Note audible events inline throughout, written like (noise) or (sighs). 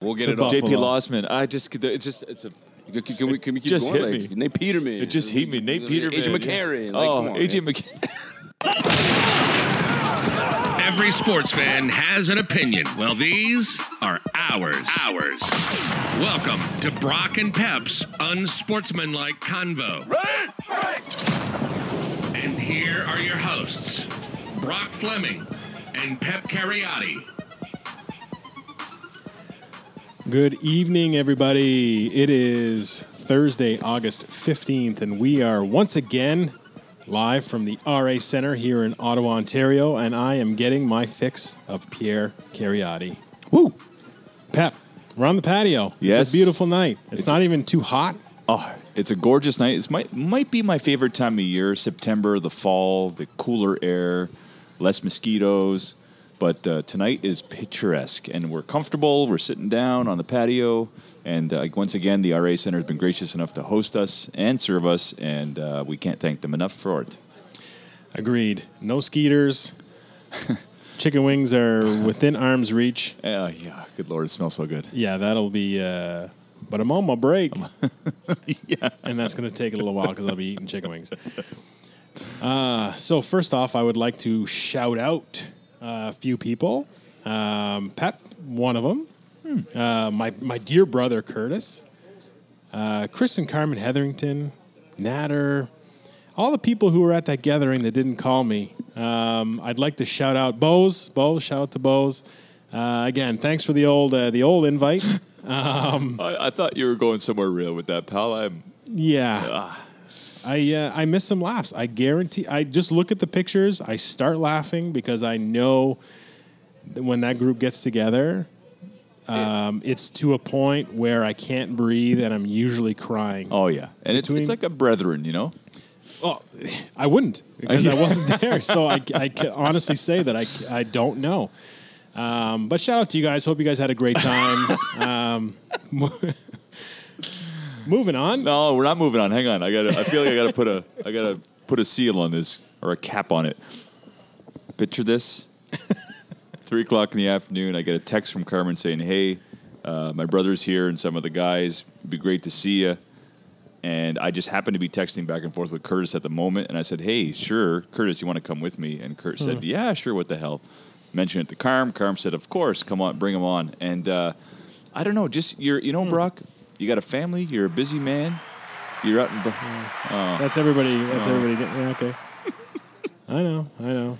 We'll get To it off. Buffalo. JP Losman. I just it's just it's a Can, can we, can we keep Just going? hit Like, me. Nate Peterman. it just hit me. Nate Peterman. Agent yeah. Like, oh, on, AJ man. McCarron. Every sports fan has an opinion. Well, these are ours. Ours. Welcome to Brock and Pep's unsportsmanlike convo. And here are your hosts, Brock Fleming and Pep Cariotti. Good evening, everybody. It is Thursday, August 15th, and we are once again live from the RA Center here in Ottawa, Ontario, and I am getting my fix of Pierre Cariotti. Woo! Pep, we're on the patio. Yes. It's a beautiful night. It's, It's- not even too hot. Oh, it's a gorgeous night. It might might be my favorite time of year. September, the fall, the cooler air, less mosquitoes. But uh, tonight is picturesque, and we're comfortable. We're sitting down on the patio, and uh, once again, the RA Center has been gracious enough to host us and serve us, and uh, we can't thank them enough for it. Agreed. No skeeters. (laughs) Chicken wings are within (laughs) arm's reach. Uh, yeah, good lord, it smells so good. Yeah, that'll be. Uh, but I'm on my break. (laughs) yeah, and that's going to take a little while because I'll be eating chicken wings. Uh, so first off, I would like to shout out a few people. Um, Pep, one of them. Uh, my my dear brother Curtis, uh, Chris and Carmen Hetherington, Natter, all the people who were at that gathering that didn't call me. Um, I'd like to shout out Bose. Bose, shout out to Bose. Uh, again, thanks for the old uh, the old invite. (laughs) I, I thought you were going somewhere real with that, pal. I'm Yeah. I uh, I miss some laughs. I guarantee. I just look at the pictures. I start laughing because I know that when that group gets together, um, it's to a point where I can't breathe and I'm usually crying. Oh yeah, and it's Between- it's like a brethren, you know. Oh, I wouldn't because I (laughs) wasn't there. So I, I can honestly say that I, I don't know. Um, but shout out to you guys. Hope you guys had a great time. (laughs) um, (laughs) moving on. No, we're not moving on. Hang on. I got. I feel like I got to put a. I got to put a seal on this or a cap on it. Picture this. (laughs) Three o'clock in the afternoon. I get a text from Carmen saying, "Hey, uh, my brother's here and some of the guys. It'd be great to see you." And I just happened to be texting back and forth with Curtis at the moment, and I said, "Hey, sure, Curtis, you want to come with me?" And Kurt said, "Yeah, sure. What the hell?" Mentioned it to Carm. Carm said, "Of course, come on, bring him on." And uh, I don't know, just you're, you know, Brock, you got a family, you're a busy man, you're out in. Bro- oh. That's everybody. That's oh. everybody. Yeah, okay. (laughs) I know. I know.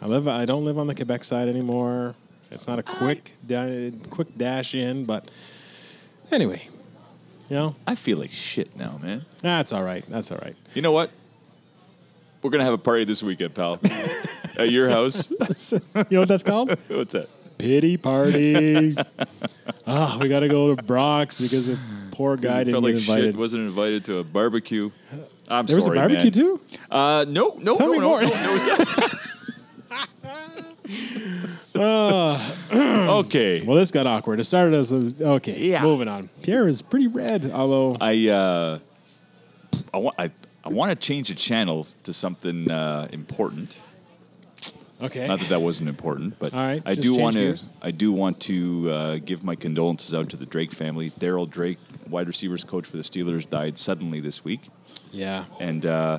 I live. I don't live on the Quebec side anymore. It's not a quick, da- quick dash in, but anyway, you know, I feel like shit now, man. that's all right. That's all right. You know what? We're gonna have a party this weekend, pal, (laughs) at your house. (laughs) You know what that's called? What's that? Pity party. (laughs) Ah, we got to go to Brock's because the poor guy didn't Felt get like invited. shit. Wasn't invited to a barbecue. I'm there was sorry, a barbecue man. too. Uh, no, no, Tell no, me no, more. no, was not. (laughs) (laughs) okay. Well, this got awkward. It started as a, okay. Yeah. Moving on. Pierre is pretty red, although I uh, I want I, I want to change the channel to something uh, important. Okay. Not that that wasn't important, but right, I do want to. gears. I do want to uh, give my condolences out to the Drake family. Darryl Drake, wide receivers coach for the Steelers, died suddenly this week, yeah. and uh,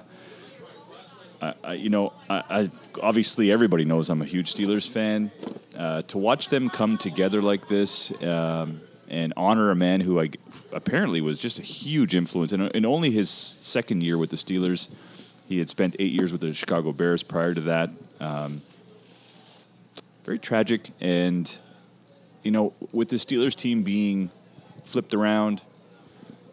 I, I, you know, I, I obviously everybody knows I'm a huge Steelers fan. Uh, to watch them come together like this um, and honor a man who I apparently was just a huge influence, and in only his second year with the Steelers, he had spent eight years with the Chicago Bears prior to that. Um, very tragic, and you know, with the Steelers team being flipped around,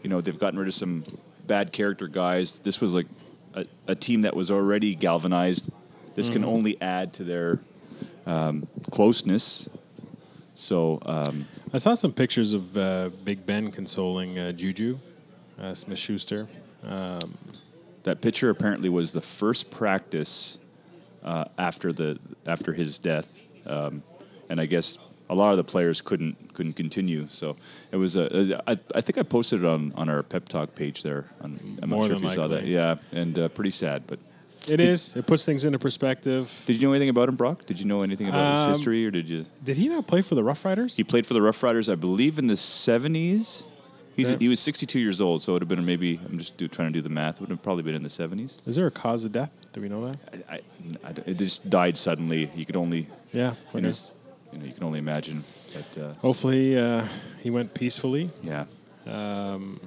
you know, they've gotten rid of some bad character guys. This was like a, a team that was already galvanized. This can only add to their um, closeness. So, um, I saw some pictures of uh, Big Ben consoling uh, Juju uh, Smith Schuster. that picture apparently was the first practice uh, after the after his death, um, and I guess a lot of the players couldn't couldn't continue. So it was a. I, I think I posted it on, on our pep talk page there. On, I'm More not sure if you saw that. Yeah, and uh, pretty sad, but It is. It puts things into perspective. Did you know anything about him, Brock? Did you know anything about Um, his history, or did you? Did he not play for the Rough Riders? He played for the Rough Riders, I believe, in the seventies. He's he was 62 years old, so it would have been maybe. I'm just do, trying to do the math. It would have probably been in the 70s. Is there a cause of death? Do we know that? I, I, I it just died suddenly. You could only, Yeah. you know, you know, you can only imagine. But uh, Hopefully, uh, he went peacefully. yeah, Um,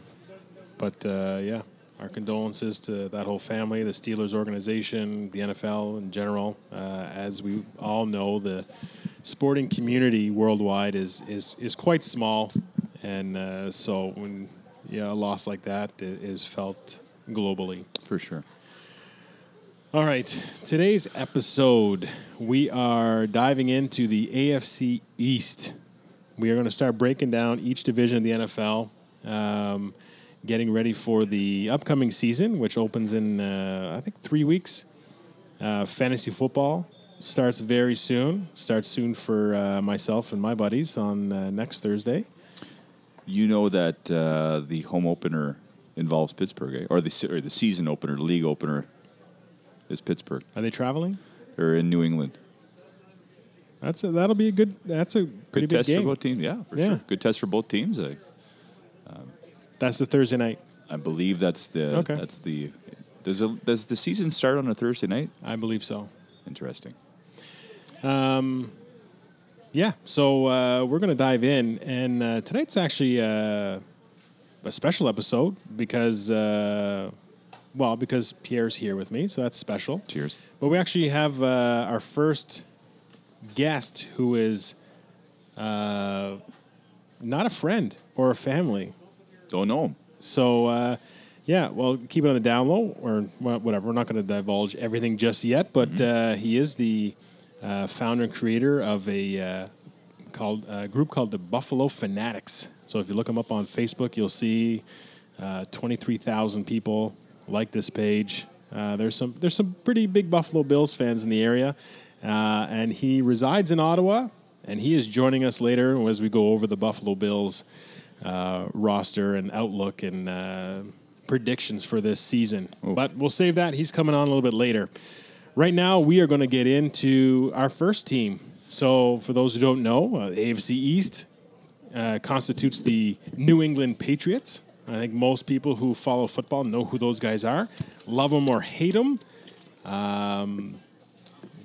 But uh, yeah, our condolences to that whole family, the Steelers organization, the NFL in general. Uh, as we all know, the sporting community worldwide is is is quite small, and uh, so when yeah, a loss like that is felt globally. for sure. All right, today's episode, we are diving into the AFC East. We are going to start breaking down each division of the NFL, um, getting ready for the upcoming season, which opens in, uh, I think, three weeks. Uh, fantasy football starts very soon. Starts soon for uh, myself and my buddies on uh, next Thursday. You know that uh, the home opener involves Pittsburgh, eh? or the or the season opener, the league opener is Pittsburgh. Are they traveling? They're in New England. That's a, that'll be a good. That's a Good test game. for both teams. Yeah, for Yeah. sure. Good test for both teams. I, That's the Thursday night. I believe that's the Okay. that's the does a, does the season start on a Thursday night? I believe so. Interesting. Yeah, so uh, we're going to dive in, and uh, tonight's actually uh, a special episode because, uh, well, because Pierre's here with me, so that's special. Cheers. But we actually have uh, our first guest who is uh, not a friend or a family. Don't know him. So, uh, yeah, well, keep it on the down low or whatever. We're not going to divulge everything just yet, but uh, he is the uh, founder and creator of a uh, called a group called the Buffalo Fanatics. So, if you look him up on Facebook, you'll see uh, twenty three thousand people like this page. Uh, there's some there's some pretty big Buffalo Bills fans in the area, uh, and he resides in Ottawa. And he is joining us later as we go over the Buffalo Bills uh, roster and outlook and uh, predictions for this season. But we'll save that. He's coming on a little bit later. Right now, we are going to get into our first team. So, for those who don't know, uh, AFC East uh, constitutes the New England Patriots. I think most people who follow football know who those guys are. Love them or hate them, um,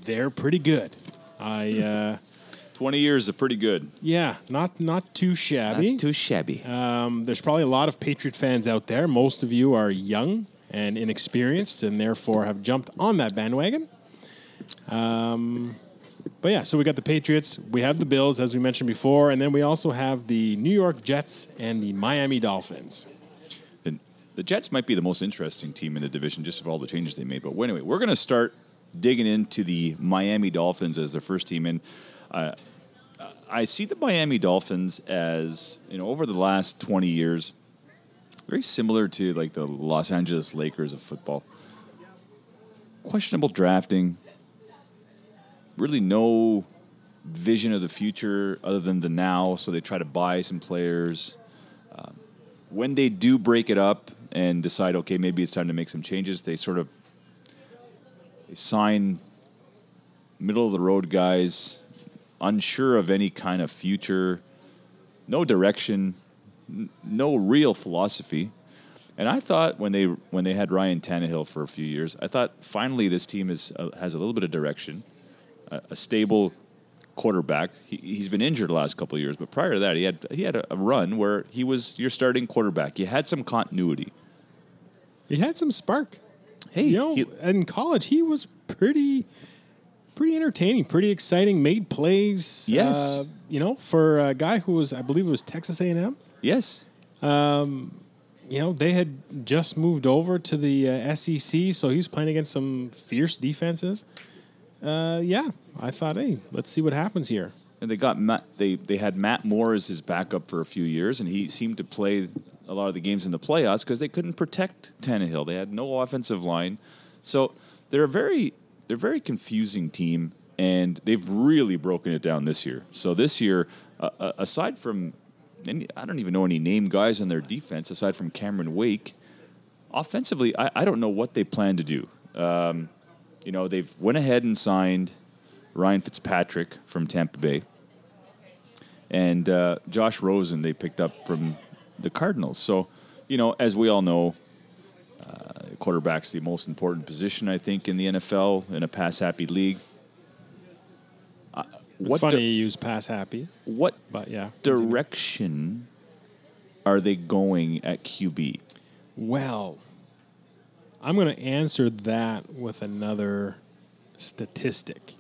they're pretty good. I uh, Twenty years are pretty good. yeah, not not too shabby. too shabby. Um, there's probably a lot of Patriot fans out there. Most of you are young and inexperienced, and therefore have jumped on that bandwagon. Um, but yeah, so we got the Patriots, we have the Bills, as we mentioned before, and then we also have the New York Jets and the Miami Dolphins. And the Jets might be the most interesting team in the division, just of all the changes they made. But anyway, we're going to start digging into the Miami Dolphins as their first team. And uh, I see the Miami Dolphins as you know over the last twenty years, very similar to like the Los Angeles Lakers of football. Questionable drafting. Really, no vision of the future other than the now. So they try to buy some players um, when they do break it up and decide, okay, maybe it's time to make some changes, they sort of they sign middle of the road guys, unsure of any kind of future, no direction, n- no real philosophy. And I thought when they when they had Ryan Tannehill for a few years, I thought finally this team is uh, has a little bit of direction, a, a stable quarterback. He, he's been injured the last couple of years, but prior to that, he had he had a, a run where he was your starting quarterback. You had some continuity. He had some spark. Hey, You know, he- in college, he was pretty, pretty entertaining, pretty exciting. Made plays. Yes. uh, you know, for a guy who was, I believe, it was Texas A and M. yes, You know, they had just moved over to the uh, SEC, so he's playing against some fierce defenses. Uh, yeah, I thought, hey, let's see what happens here. and they got Matt. They they had Matt Moore as his backup for a few years, and he seemed to play a lot of the games in the playoffs because they couldn't protect Tannehill. They had no offensive line, so they're a very they're a very confusing team, and they've really broken it down this year. So this year, uh, aside from any, I don't even know any name guys on their defense aside from Cameron Wake. Offensively, I, I don't know what they plan to do. Um, You know, they've went ahead and signed Ryan Fitzpatrick from Tampa Bay, and uh, Josh Rosen they picked up from the Cardinals. So, you know, as we all know, uh, quarterback's the most important position I think in the NFL in a pass-happy league. It's what funny di- you use pass happy, what but yeah. direction are they going at QB? Well, I'm going to answer that with another statistic,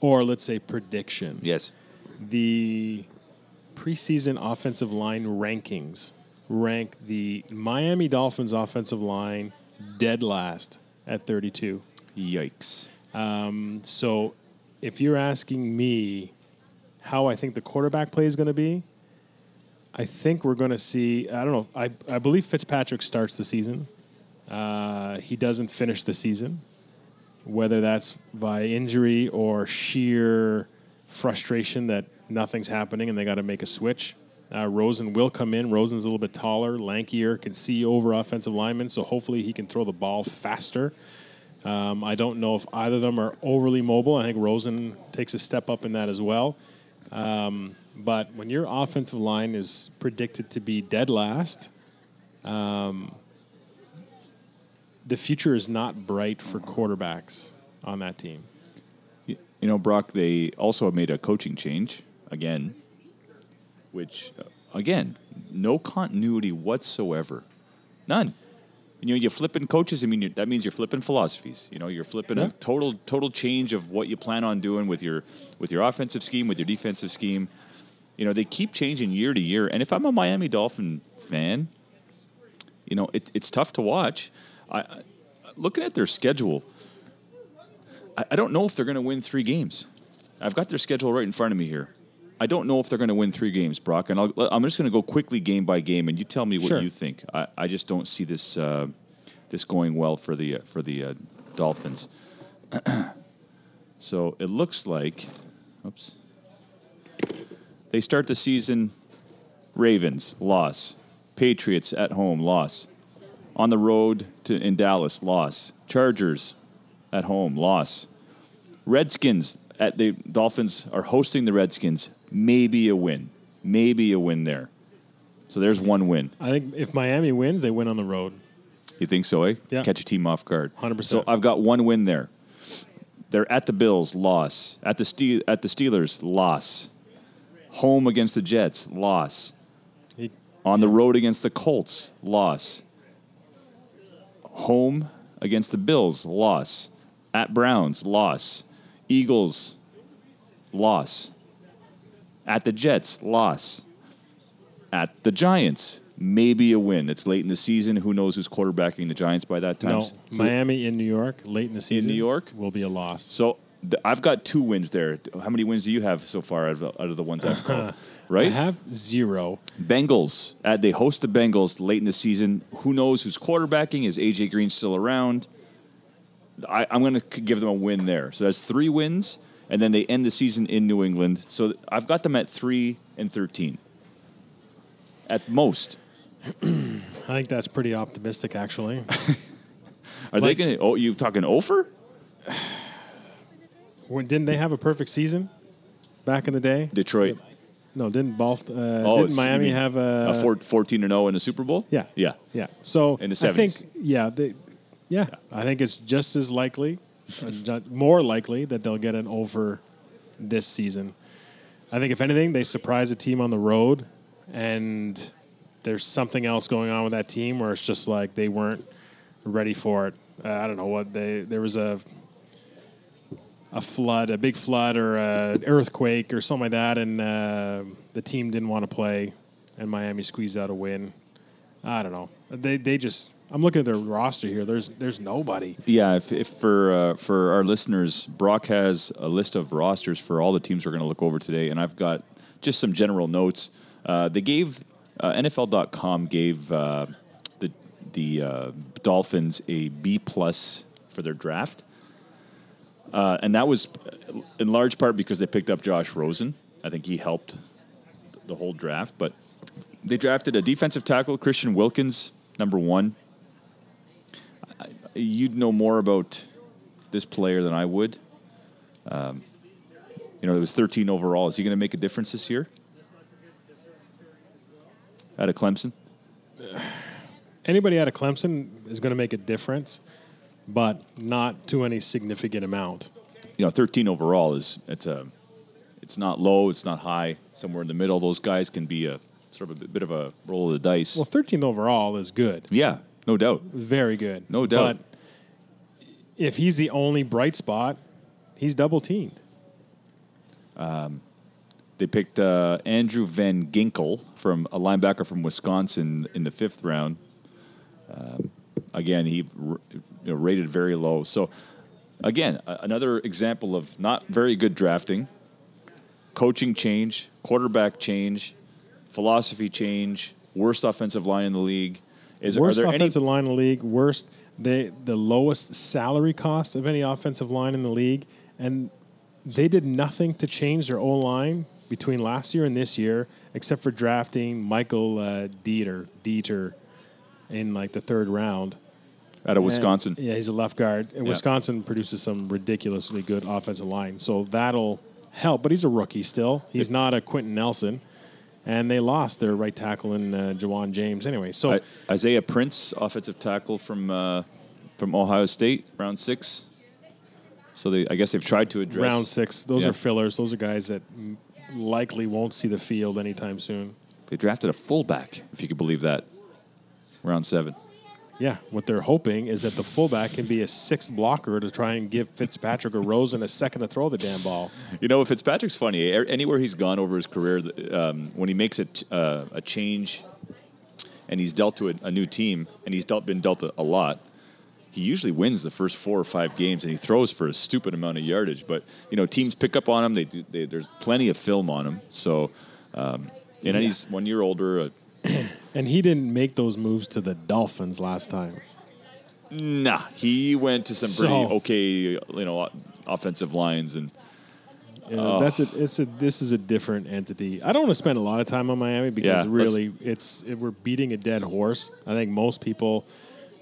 or let's say prediction. Yes. The preseason offensive line rankings rank the Miami Dolphins offensive line dead last at 32. Yikes. Um, so, if you're asking me how I think the quarterback play is going to be, I think we're going to see. I don't know. I, I believe Fitzpatrick starts the season. Uh, he doesn't finish the season, whether that's by injury or sheer frustration that nothing's happening and they got to make a switch. Uh, Rosen will come in. Rosen's a little bit taller, lankier, can see over offensive linemen, so hopefully he can throw the ball faster. Um, I don't know if either of them are overly mobile. I think Rosen takes a step up in that as well. Um, but when your offensive line is predicted to be dead last, um, the future is not bright for quarterbacks on that team. You you know, Brock, they also made a coaching change again, which, uh, again, no continuity whatsoever. None. You know, you're flipping coaches. I mean, you're, that means you're flipping philosophies. You know, you're flipping Yeah. a total total change of what you plan on doing with your with your offensive scheme, with your defensive scheme. You know, they keep changing year to year. And if I'm a Miami Dolphin fan, you know, it, it's tough to watch. I, I looking at their schedule. I, I don't know if they're going to win three games. I've got their schedule right in front of me here. I don't know if they're going to win three games, Brock. And I'll, I'm just going to go quickly game by game, and you tell me what Sure. you think. I, I just don't see this uh, this going well for the uh, for the uh, Dolphins. (clears throat) so it looks like, oops, they start the season. Ravens loss, Patriots at home loss, on the road to in Dallas loss, Chargers at home loss. Redskins at the Dolphins are hosting the Redskins. Maybe a win. Maybe a win there. So there's one win. I think if Miami wins, they win on the road. You think so, eh? Yeah. Catch a team off guard. 100%. So I've got one win there. They're at the Bills, loss. At the Ste- at the Steelers, loss. Home against the Jets, loss. He- On the road against the Colts, loss. Home against the Bills, loss. At Browns, loss. Eagles, loss. At the Jets, loss. At the Giants, maybe a win. It's late in the season. Who knows who's quarterbacking the Giants by that time? No, So- Miami in New York late in the season. In New York? will be a loss. So th- I've got two wins there. How many wins do you have so far out of the, out of the ones I've called? (laughs) Right? I have zero. Bengals. Uh, they host the Bengals late in the season. Who knows who's quarterbacking? Is AJ Green still around? I, I'm going to give them a win there. So that's three wins, and then they end the season in New England. So I've got them at three and thirteen, at most. (clears throat) I think that's pretty optimistic, actually. (laughs) Are Like- they going to? Oh, you talking over? (sighs) when, didn't they have a perfect season back in the day? Detroit. No, didn't uh, Oh, didn't Miami have a, a four- 14 and zero in the Super Bowl. Yeah, yeah. yeah. So In the 70s. I think 70s. yeah, they, yeah, I think it's just as likely, (laughs) more likely that they'll get an over this season. I think if anything, they surprise a team on the road, and there's something else going on with that team where it's just like they weren't ready for it. Uh, I don't know what they there was a a flood, a big flood, or an earthquake, or something like that, and uh, the team didn't want to play, and Miami squeezed out a win. I don't know. They they just. I'm looking at their roster here. There's there's nobody. Yeah, if, if for uh, for our listeners, Brock has a list of rosters for all the teams we're going to look over today, and I've got just some general notes. Uh, they gave uh, NFL.com gave uh, the the uh, Dolphins a B plus for their draft, uh, and that was in large part because they picked up Josh Rosen. I think he helped the whole draft, but they drafted a defensive tackle, Christian Wilkins, number one you'd know more about this player than I would. Um, you know, it was 13 overall. Is he going to make a difference this year? Out of Clemson? (sighs) Anybody out of Clemson is going to make a difference, but not to any significant amount. You know, 13 overall is it's a it's not low, it's not high, somewhere in the middle. Those guys can be a sort of a bit of a roll of the dice. Well, 13th overall is good, yeah, no doubt. very good. No doubt. But if he's the only bright spot, he's double teamed. They picked uh, Andrew Van Ginkel from a linebacker from Wisconsin in the fifth round. Um, again, he r- you know, rated very low. So, again, a- another example of not very good drafting, coaching change, quarterback change, philosophy change, worst offensive line in the league. Is worst are there any offensive line in the league, worst they the lowest salary cost of any offensive line in the league, and they did nothing to change their O line between last year and this year, except for drafting Michael uh, Deiter Deiter in like the third round. out of Wisconsin? And- yeah, he's a left guard. And Yeah. Wisconsin produces some ridiculously good offensive line, so that'll help. But he's a rookie still. He's not a Quenton Nelson. And they lost their right tackle in uh, Ja'Wuan James anyway. So I- Isaiah Prince, offensive tackle from uh, from Ohio State, round six. So they, I guess they've tried to address round six. Those Yeah. are fillers. Those are guys that m- likely won't see the field anytime soon. They drafted a fullback, if you could believe that. Round seven. Yeah, what they're hoping is that the fullback can be a sixth blocker to try and give Fitzpatrick or Rosen a second to throw the damn ball. You know, if Fitzpatrick's funny. Anywhere he's gone over his career, um, when he makes a, uh, a change and he's dealt to a, a new team, and he's dealt, been dealt a, a lot, he usually wins the first four or five games, and he throws for a stupid amount of yardage. But you know, teams pick up on him. They, do, they there's plenty of film on him. So, um, and then he's one year older. Uh, (clears throat) And he didn't make those moves to the Dolphins last time. nah, he went to some pretty So- okay, you know, offensive lines, and You know, That's a, it's a. This is a different entity. I don't want to spend a lot of time on Miami because Yeah, really, it's it, we're beating a dead horse. I think most people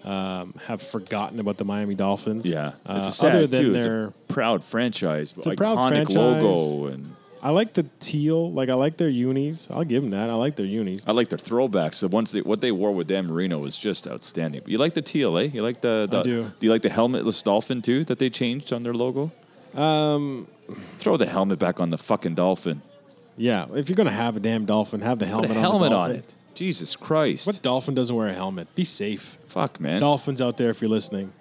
um, have forgotten about the Miami Dolphins. yeah, Uh, it's a sad other than too. their, It's a proud franchise, a iconic proud franchise. logo, and I like the teal. Like I like their unis. I'll give them that. I like their unis. I like their throwbacks. The ones they, what they wore with Dan Marino was just outstanding. You like the teal, eh? You like the, the I do. do you like the helmetless dolphin too that they changed on their logo? Um, throw the helmet back on the fucking dolphin. Yeah, if you're gonna have a damn dolphin, have the Put helmet, a on, the helmet on dolphin. it. Jesus Christ! What dolphin doesn't wear a helmet? Be safe. Fuck, man. Dolphins out there, if you're listening,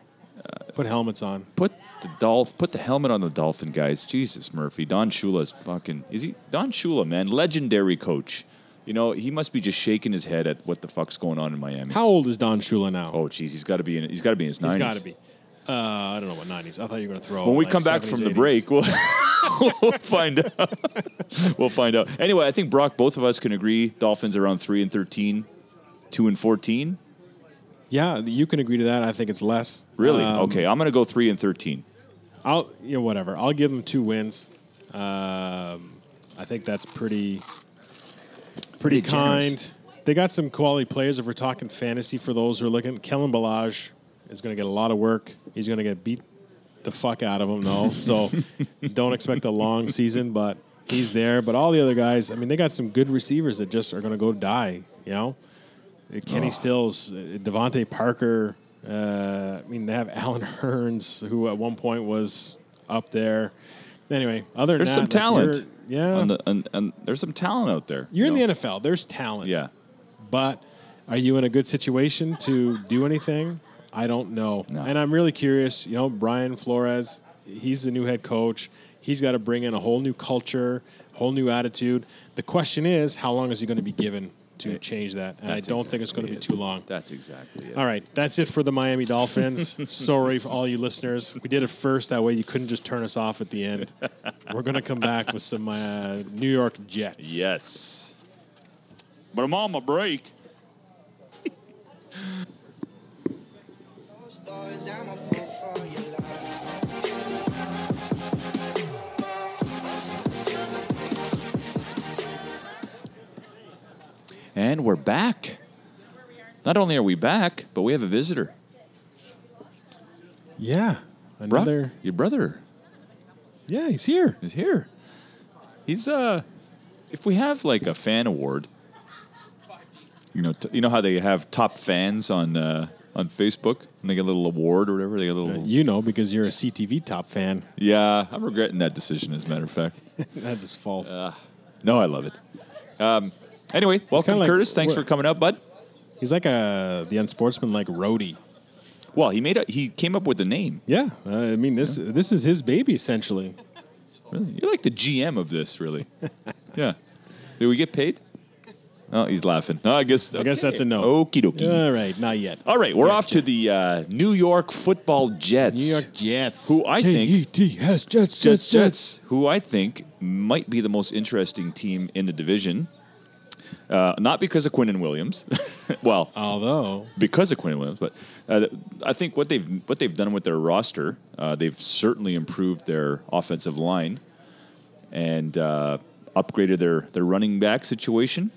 put helmets on. Put the dolph. Put the helmet on the dolphin, guys. Jesus Murphy. Don Shula's fucking. Is he Don Shula, man? Legendary coach. You know he must be just shaking his head at what the fuck's going on in Miami. How old is Don Shula now? oh, jeez, he's got to be in. He's got to be in his he's nineties. got to be. Uh, I don't know what nineties. I thought you were gonna throw. When we like come back 70s, from the 80s. break, we'll, (laughs) we'll find out. (laughs) we'll find out. Anyway, I think Brock, both of us can agree. Dolphins around three and 13, 2 and fourteen. Yeah, you can agree to that. I think it's less. Really? Um, okay, I'm going to go three and thirteen. I'll you know whatever. I'll give them two wins. Um, I think that's pretty pretty Pretty generous. kind. They got some quality players. If we're talking fantasy, for those who are looking, Kalen Ballage is going to get a lot of work. He's going to get beat the fuck out of him, though. So (laughs) don't expect a long season, but he's there. But all the other guys, I mean, they got some good receivers that just are going to go die. You know, Kenny Stills, uh, DeVante Parker. Uh, I mean, they have Allen Hurns, who at one point was up there. Anyway, other than There's that, some like, talent. yeah, On the, and, and there's some talent out there. you're you in know? the NFL. There's talent. Yeah. But are you in a good situation to do anything? I don't know. No. And I'm really curious. You know, Brian Flores, he's the new head coach. He's got to bring in a whole new culture, whole new attitude. The question is, how long is he going to be given to change that? And That's I don't think it's going to be exactly too long. That's exactly it. All right, that's it for the Miami Dolphins. (laughs) Sorry for all you listeners. We did it first. That way you couldn't just turn us off at the end. (laughs) We're going to come back with some uh, New York Jets. Yes. But I'm on my break. And we're back. Not only are we back, but we have a visitor. Yeah. Brock, Another. your brother Yeah, he's here. He's here. He's uh, if we have like a fan award, you know, t- you know how they have top fans on uh, on Facebook and they get a little award or whatever. They get a little. You know because you're a CTV top fan. Yeah, I'm regretting that decision. As a matter of fact, (laughs) that is false. no, I love it. Um, anyway, welcome, like- Curtis. Thanks for coming up, bud. he's like a the unsportsmanlike roadie. Well, he made a, he came up with the name. Yeah, uh, I mean this this is his baby essentially. Really, you're like the GM of this, really. (laughs) yeah. Do we get paid? Oh, he's laughing. No, I guess. I guess that's a no. Okie dokie. All right, not yet. All right, we're Yeah, off to the uh, New York Football Jets. New York Jets. Who I think J-E-T-S, Jets, Jets Jets, who I think might be the most interesting team in the division. Uh, not because of Quinnen Williams, (laughs) well, Although because of Quinnen Williams, but uh, I think what they've what they've done with their roster, uh, they've certainly improved their offensive line and uh, upgraded their their running back situation,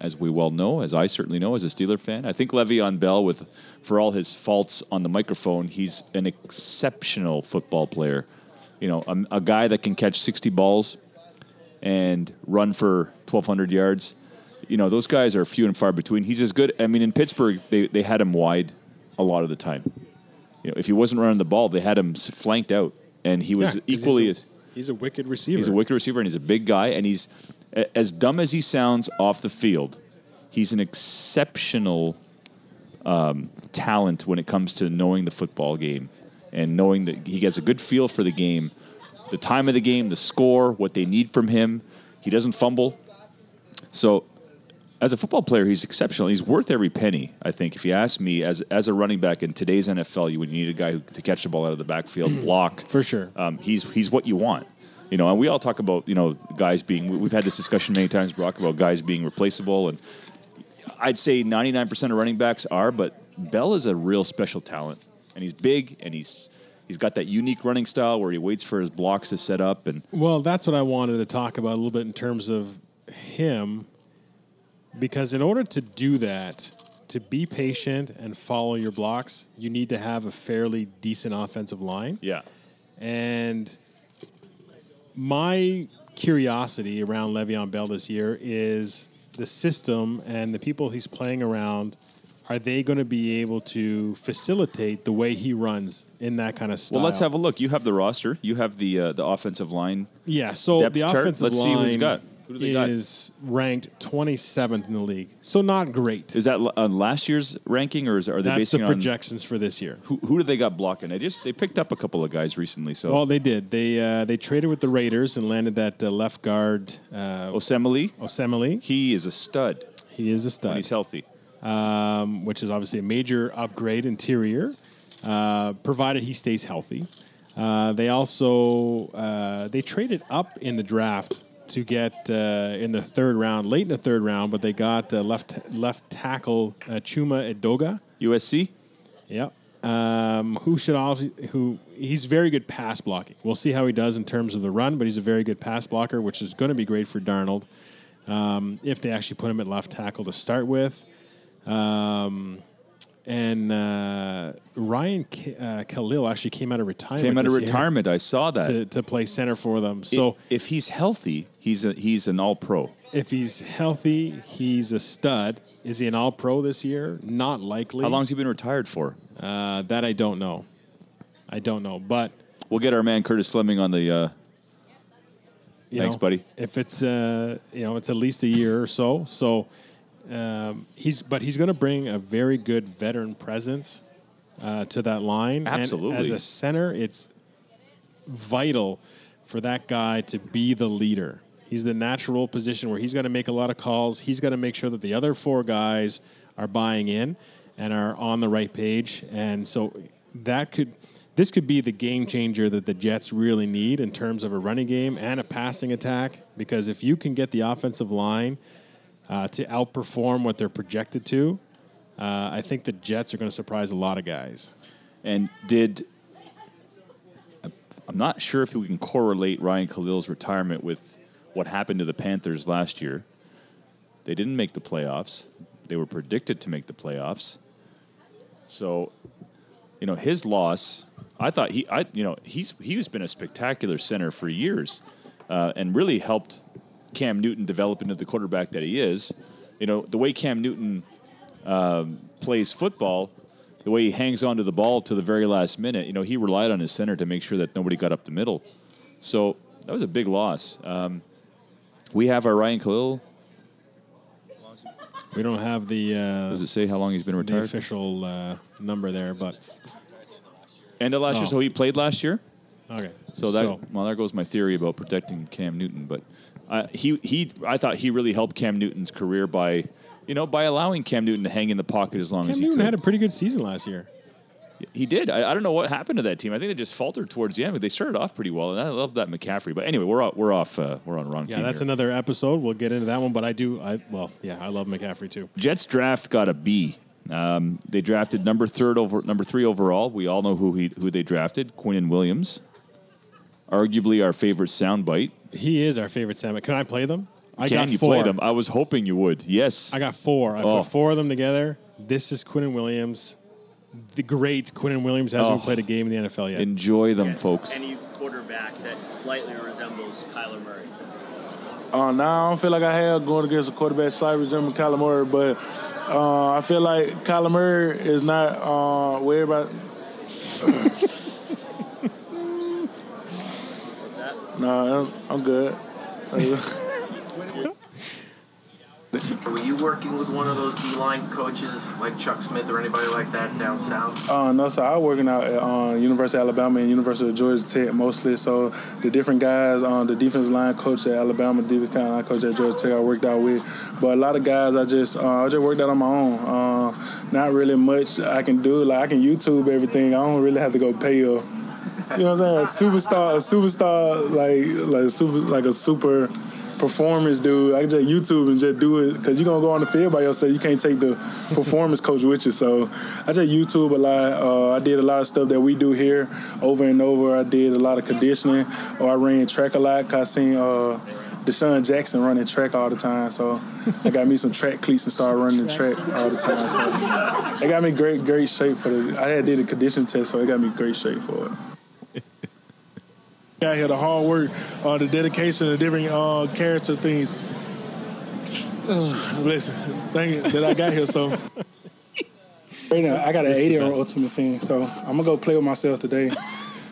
as we well know, as I certainly know as a Steeler fan. I think Le'Veon Bell, with for all his faults on the microphone, he's an exceptional football player. You know, a, a guy that can catch sixty balls and run for twelve hundred yards. You know, those guys are few and far between. He's as good. I mean, in Pittsburgh, they, they had him wide a lot of the time. You know, if he wasn't running the ball, they had him flanked out, and he was Yeah, equally he's as a, he's a wicked receiver. He's a wicked receiver and he's a big guy and he's as dumb as he sounds off the field. He's an exceptional um, talent when it comes to knowing the football game and knowing that he gets a good feel for the game, the time of the game, the score, what they need from him. He doesn't fumble. So, as a football player, he's exceptional. He's worth every penny, I think. If you ask me, as as a running back in today's NFL, you would need a guy who, to catch the ball out of the backfield, (clears throat) block For sure. um, he's he's what you want. You know, and we all talk about you know guys being. we- We've had this discussion many times, Brock, about guys being replaceable, and I'd say ninety nine percent of running backs are, but Bell is a real special talent, and he's big, and he's he's got that unique running style where he waits for his blocks to set up, and Well, that's what I wanted to talk about a little bit in terms of him, because in order to do that, to be patient and follow your blocks, you need to have a fairly decent offensive line. yeah, And my curiosity around Le'Veon Bell this year is the system and the people he's playing around. Are they going to be able to facilitate the way he runs in that kind of style? Well, let's have a look. You have the roster. You have the uh, the offensive line. Yeah, so the chart. offensive Let's see line who's got. Who do they got? is ranked 27th in the league, so not great. Is that on last year's ranking, or is, are they That's basing the on projections for this year. who? Who do they got blocking? They just they picked up a couple of guys recently. So Well, they did. They uh, they traded with the Raiders and landed that uh, left guard uh, Osemele, Osemele. he is a stud He is a when stud. he's healthy. um, which is obviously a major upgrade interior, uh, provided he stays healthy. Uh, they also uh, they traded up in the draft to get uh, in the third round, late in the third round, but they got uh, left left tackle uh, Chuma Edoga. USC. Yep. Um, who should also who he's very good pass blocking. We'll see how he does in terms of the run, but he's a very good pass blocker, which is going to be great for Darnold um, if they actually put him at left tackle to start with. Um, and uh, Ryan K- uh, Kalil actually came out of retirement. Came out of retirement. I saw that. to, to play center for them. So So if he's healthy, he's a, he's an All Pro. if he's healthy, he's a stud. Is he an All Pro this year? Not likely. How long's he been retired for? Uh, that I don't know. I don't know, but We'll get our man Curtis Fleming on the. Uh, you Thanks, know, buddy. If it's uh, you know, it's at least a year or so. So um, he's, but he's going to bring a very good veteran presence uh, to that line. And Absolutely. as a center, it's vital for that guy to be the leader. He's the natural position where he's going to make a lot of calls. He's going to make sure that the other four guys are buying in and are on the right page. And so that could this could be the game changer that the Jets really need in terms of a running game and a passing attack. Because if you can get the offensive line uh, to outperform what they're projected to, uh, I think the Jets are going to surprise a lot of guys. and did. I'm not sure if we can correlate Ryan Kalil's retirement with what happened to the Panthers last year. They didn't make the playoffs. They were predicted to make the playoffs. So, you know, his loss I thought he, I you know, he's he's been a spectacular center for years, uh, and really helped Cam Newton develop into the quarterback that he is. You know, the way Cam Newton um, plays football, the way he hangs onto the ball to the very last minute. You know, he relied on his center to make sure that nobody got up the middle. So that was a big loss. Um, we have our Ryan Kalil. We don't have the uh, Does it say how long he's been the retired? official uh, number there, but End of last year, Oh. so he played last year. okay. So that well, there goes my theory about protecting Cam Newton. But uh, he he, I thought he really helped Cam Newton's career by, you know, by allowing Cam Newton to hang in the pocket as long Cam as he Newton could. had a pretty good season last year. he did. I, I don't know what happened to that team. I think they just faltered towards the end. But they started off pretty well, and I love that McCaffrey. But anyway, we're off, we're off. Uh, we're on wrong Yeah, team. that's here. another episode. We'll get into that one, but I do. I well, yeah, I love McCaffrey too. Jets draft got a B. Um, they drafted number third over number three overall. We all know who he who they drafted. Quinnen Williams, arguably our favorite soundbite. He is our favorite Sam. Can I play them? I Can got you four. play them? I was hoping you would. Yes. I got four. I Oh. put four of them together. This is Quinnen Williams. The great Quinnen Williams hasn't Oh. played a game in the NFL yet. Enjoy them, against folks. Any quarterback that slightly resembles Kyler Murray. Uh, now I don't feel like I have going against a quarterback slightly resembling Kyler Murray, but uh, I feel like Kyler Murray is not uh, where everybody. No, I'm, I'm good. (laughs) Were you working with one of those D-line coaches like Chuck Smith or anybody like that down south? Uh, no, so I was working out at uh, University of Alabama and University of Georgia Tech mostly. So the different guys on the defensive line coach at Alabama, defensive line coach at Georgia Tech, I worked out with. But a lot of guys, I just uh, I just worked out on my own. Uh, not really much I can do. Like I can YouTube everything. I don't really have to go pay a, you know what I'm saying? A (laughs) superstar, a superstar, like like super, like a super performance dude. I can just YouTube and just do it because you're gonna go on the field by yourself. You can't take the performance coach with you. So I just YouTube a lot. Uh, I did a lot of stuff that we do here over and over. I did a lot of conditioning, or I ran track a lot. Cause I seen uh, DeSean Jackson running track all the time. So I got me some track cleats and started running the track all the time. So it got me great, great shape for the. I had did a condition test, so it got me great shape for it. Got here the hard work, uh, the dedication, the different uh, character things. Uh, (sighs) listen, thank you that I got here. So (laughs) right now, I got an 80 year old Ultimate Team, so I'm gonna go play with myself today.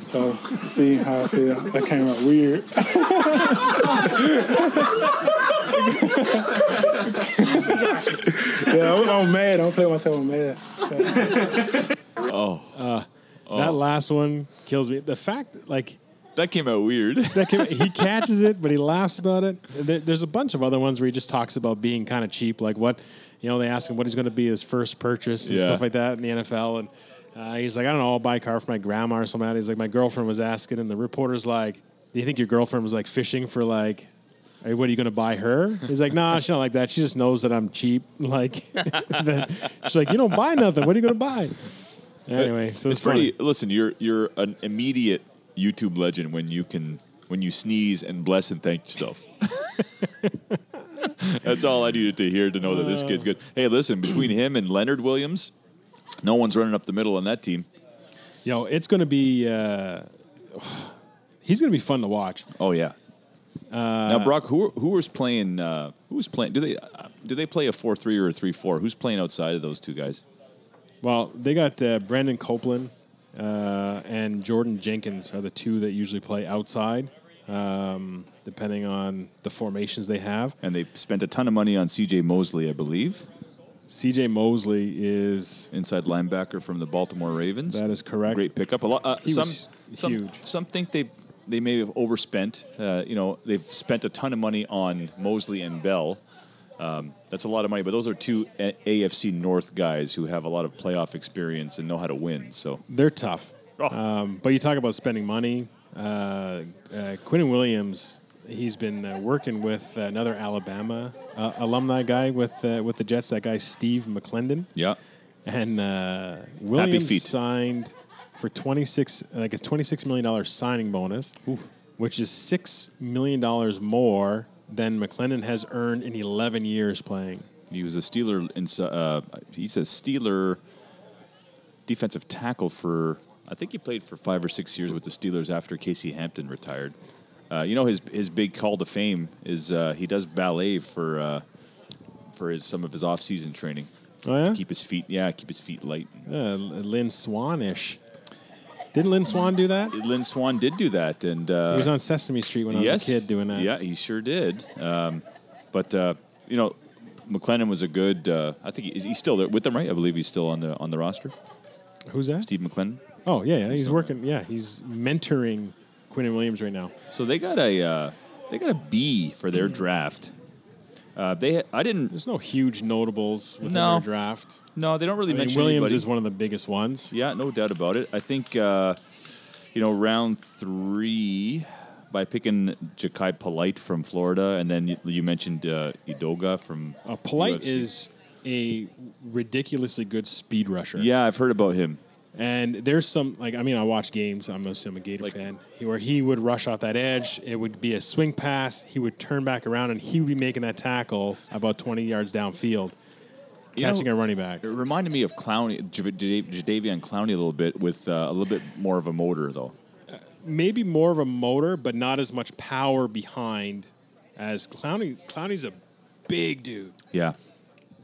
So see how I feel. That came out weird. (laughs) yeah, I'm, I'm mad. I'm playing myself. I'm mad. (laughs) Oh uh that last one kills me. The fact, like, That came out weird. that can, he (laughs) catches it, but he laughs about it. There's a bunch of other ones where he just talks about being kind of cheap, like what, you know, they ask him what he's going to be his first purchase and Yeah. stuff like that in the NFL, and uh, he's like, I don't know, I'll buy a car for my grandma or something. He's like, my girlfriend was asking, and the reporter's like, Do you think your girlfriend was like fishing for like? "Hey, What are you going to buy her? He's like, nah, she's not like that. She just knows that I'm cheap. (laughs) Like, she's like, you don't buy nothing. What are you going to buy? Anyway, so it's, it's pretty. funny. Listen, you're you're an immediate YouTube legend when you can when you sneeze and bless and thank yourself. (laughs) That's all I needed to hear to know that this kid's good. Hey, listen, between him and Leonard Williams, no one's running up the middle on that team. Yo, it's going to be. Uh, he's going to be fun to watch. Oh yeah. now, Brock, who who is playing? Uh, who was playing? Do they uh, do they play a four three or a three four? Who's playing outside of those two guys? Well, they got uh, Brandon Copeland uh, and Jordan Jenkins are the two that usually play outside, um, depending on the formations they have. And they spent a ton of money on C.J. Mosley, I believe, C.J. Mosley is inside linebacker from the Baltimore Ravens. That is correct. Great pickup. A lot. Uh, some some huge. some think they they may have overspent. Uh, you know, they've spent a ton of money on Mosley and Bell. Um, that's a lot of money, but those are two AFC North guys who have a lot of playoff experience and know how to win. So they're tough. Oh. Um, but you talk about spending money. Uh, uh, Quinnen Williams, he's been uh, working with another Alabama uh, alumni guy with uh, with the Jets. That guy Steve McLendon. yeah, And uh, Williams signed for twenty six, like a twenty six million dollars signing bonus, which is six million dollars more than McLendon has earned in eleven years playing. he was a Steeler. In, uh, he's a Steeler defensive tackle for I think he played for five or six years with the Steelers after Casey Hampton retired. Uh, you know his his big call to fame is uh, he does ballet for uh, for his some of his off season training. Oh yeah, Keep his feet yeah keep his feet light. yeah Lynn Swanish. Didn't Lynn Swann do that? He Lynn Swann did do that, and uh, was on Sesame Street when I was yes, a kid doing that. Yeah, he sure did. Um, but uh, you know, McLendon was a good. Uh, I think he, he's still there with them, right? I believe he's still on the on the roster. Who's that? Steve McLendon. Oh yeah, yeah. He's So- working. Yeah, he's mentoring Quinnen Williams right now. So they got a uh, they got a B for their draft. Uh, they I didn't There's no huge notables within No. their draft. No they don't really I mean, mention Williams anybody. is one of the biggest ones. Yeah, no doubt about it. I think uh, you know round three by picking Jachai Polite from Florida, and then you, you mentioned uh, Edoga from Uh, Polite USC. is a ridiculously good speed rusher. Yeah, I've heard about him. And there's some like I mean I watch games. I'm a, I'm a Gator Like- fan. Where he would rush off that edge, it would be a swing pass. He would turn back around and he would be making that tackle about 20 yards downfield, You know- catching a running back. It reminded me of Clowney, J- J- Jadeveon Clowney a little bit with uh, a little bit more of a motor, though. Maybe more of a motor, but not as much power behind as Clowney. Clowney's a big dude. Yeah.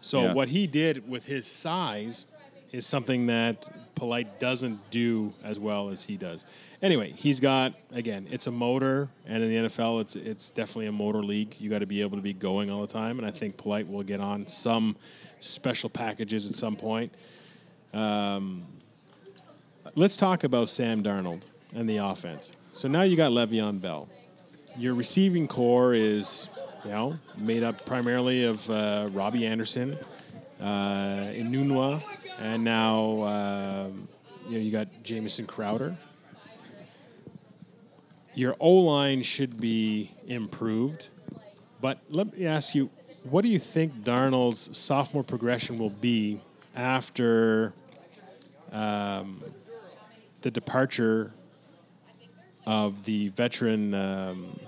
So Yeah. what he did with his size is something that Polite doesn't do as well as he does. Anyway, he's got again, it's a motor, and in the NFL, it's it's definitely a motor league. You got to be able to be going all the time, and I think Polite will get on some special packages at some point. Um, let's talk about Sam Darnold and the offense. So now you got Le'Veon Bell. Your receiving core is, you know, made up primarily of uh, Robbie Anderson, uh, Enunwa, and now um, you know you got Jamison Crowder. Your O line should be improved, but let me ask you, what do you think Darnold's sophomore progression will be after um, the departure of the veteran um,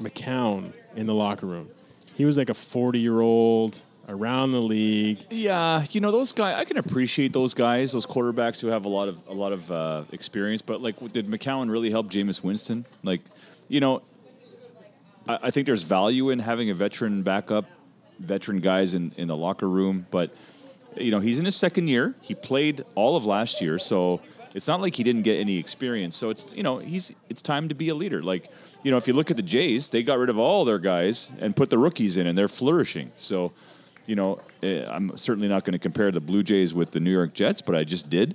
McCown in the locker room? He was like a 40 year old around the league. Yeah, you know those guys. I can appreciate those guys, those quarterbacks who have a lot of a lot of uh, experience. But like, did McCown really help Jameis Winston? Like, you know, I, I think there's value in having a veteran backup, veteran guys in in the locker room. But you know, he's in his second year. He played all of last year, so it's not like he didn't get any experience. So it's you know, he's it's time to be a leader. Like. You know, if you look at the Jays, they got rid of all their guys and put the rookies in, and they're flourishing. So, you know, eh, I'm certainly not going to compare the Blue Jays with the New York Jets, but I just did.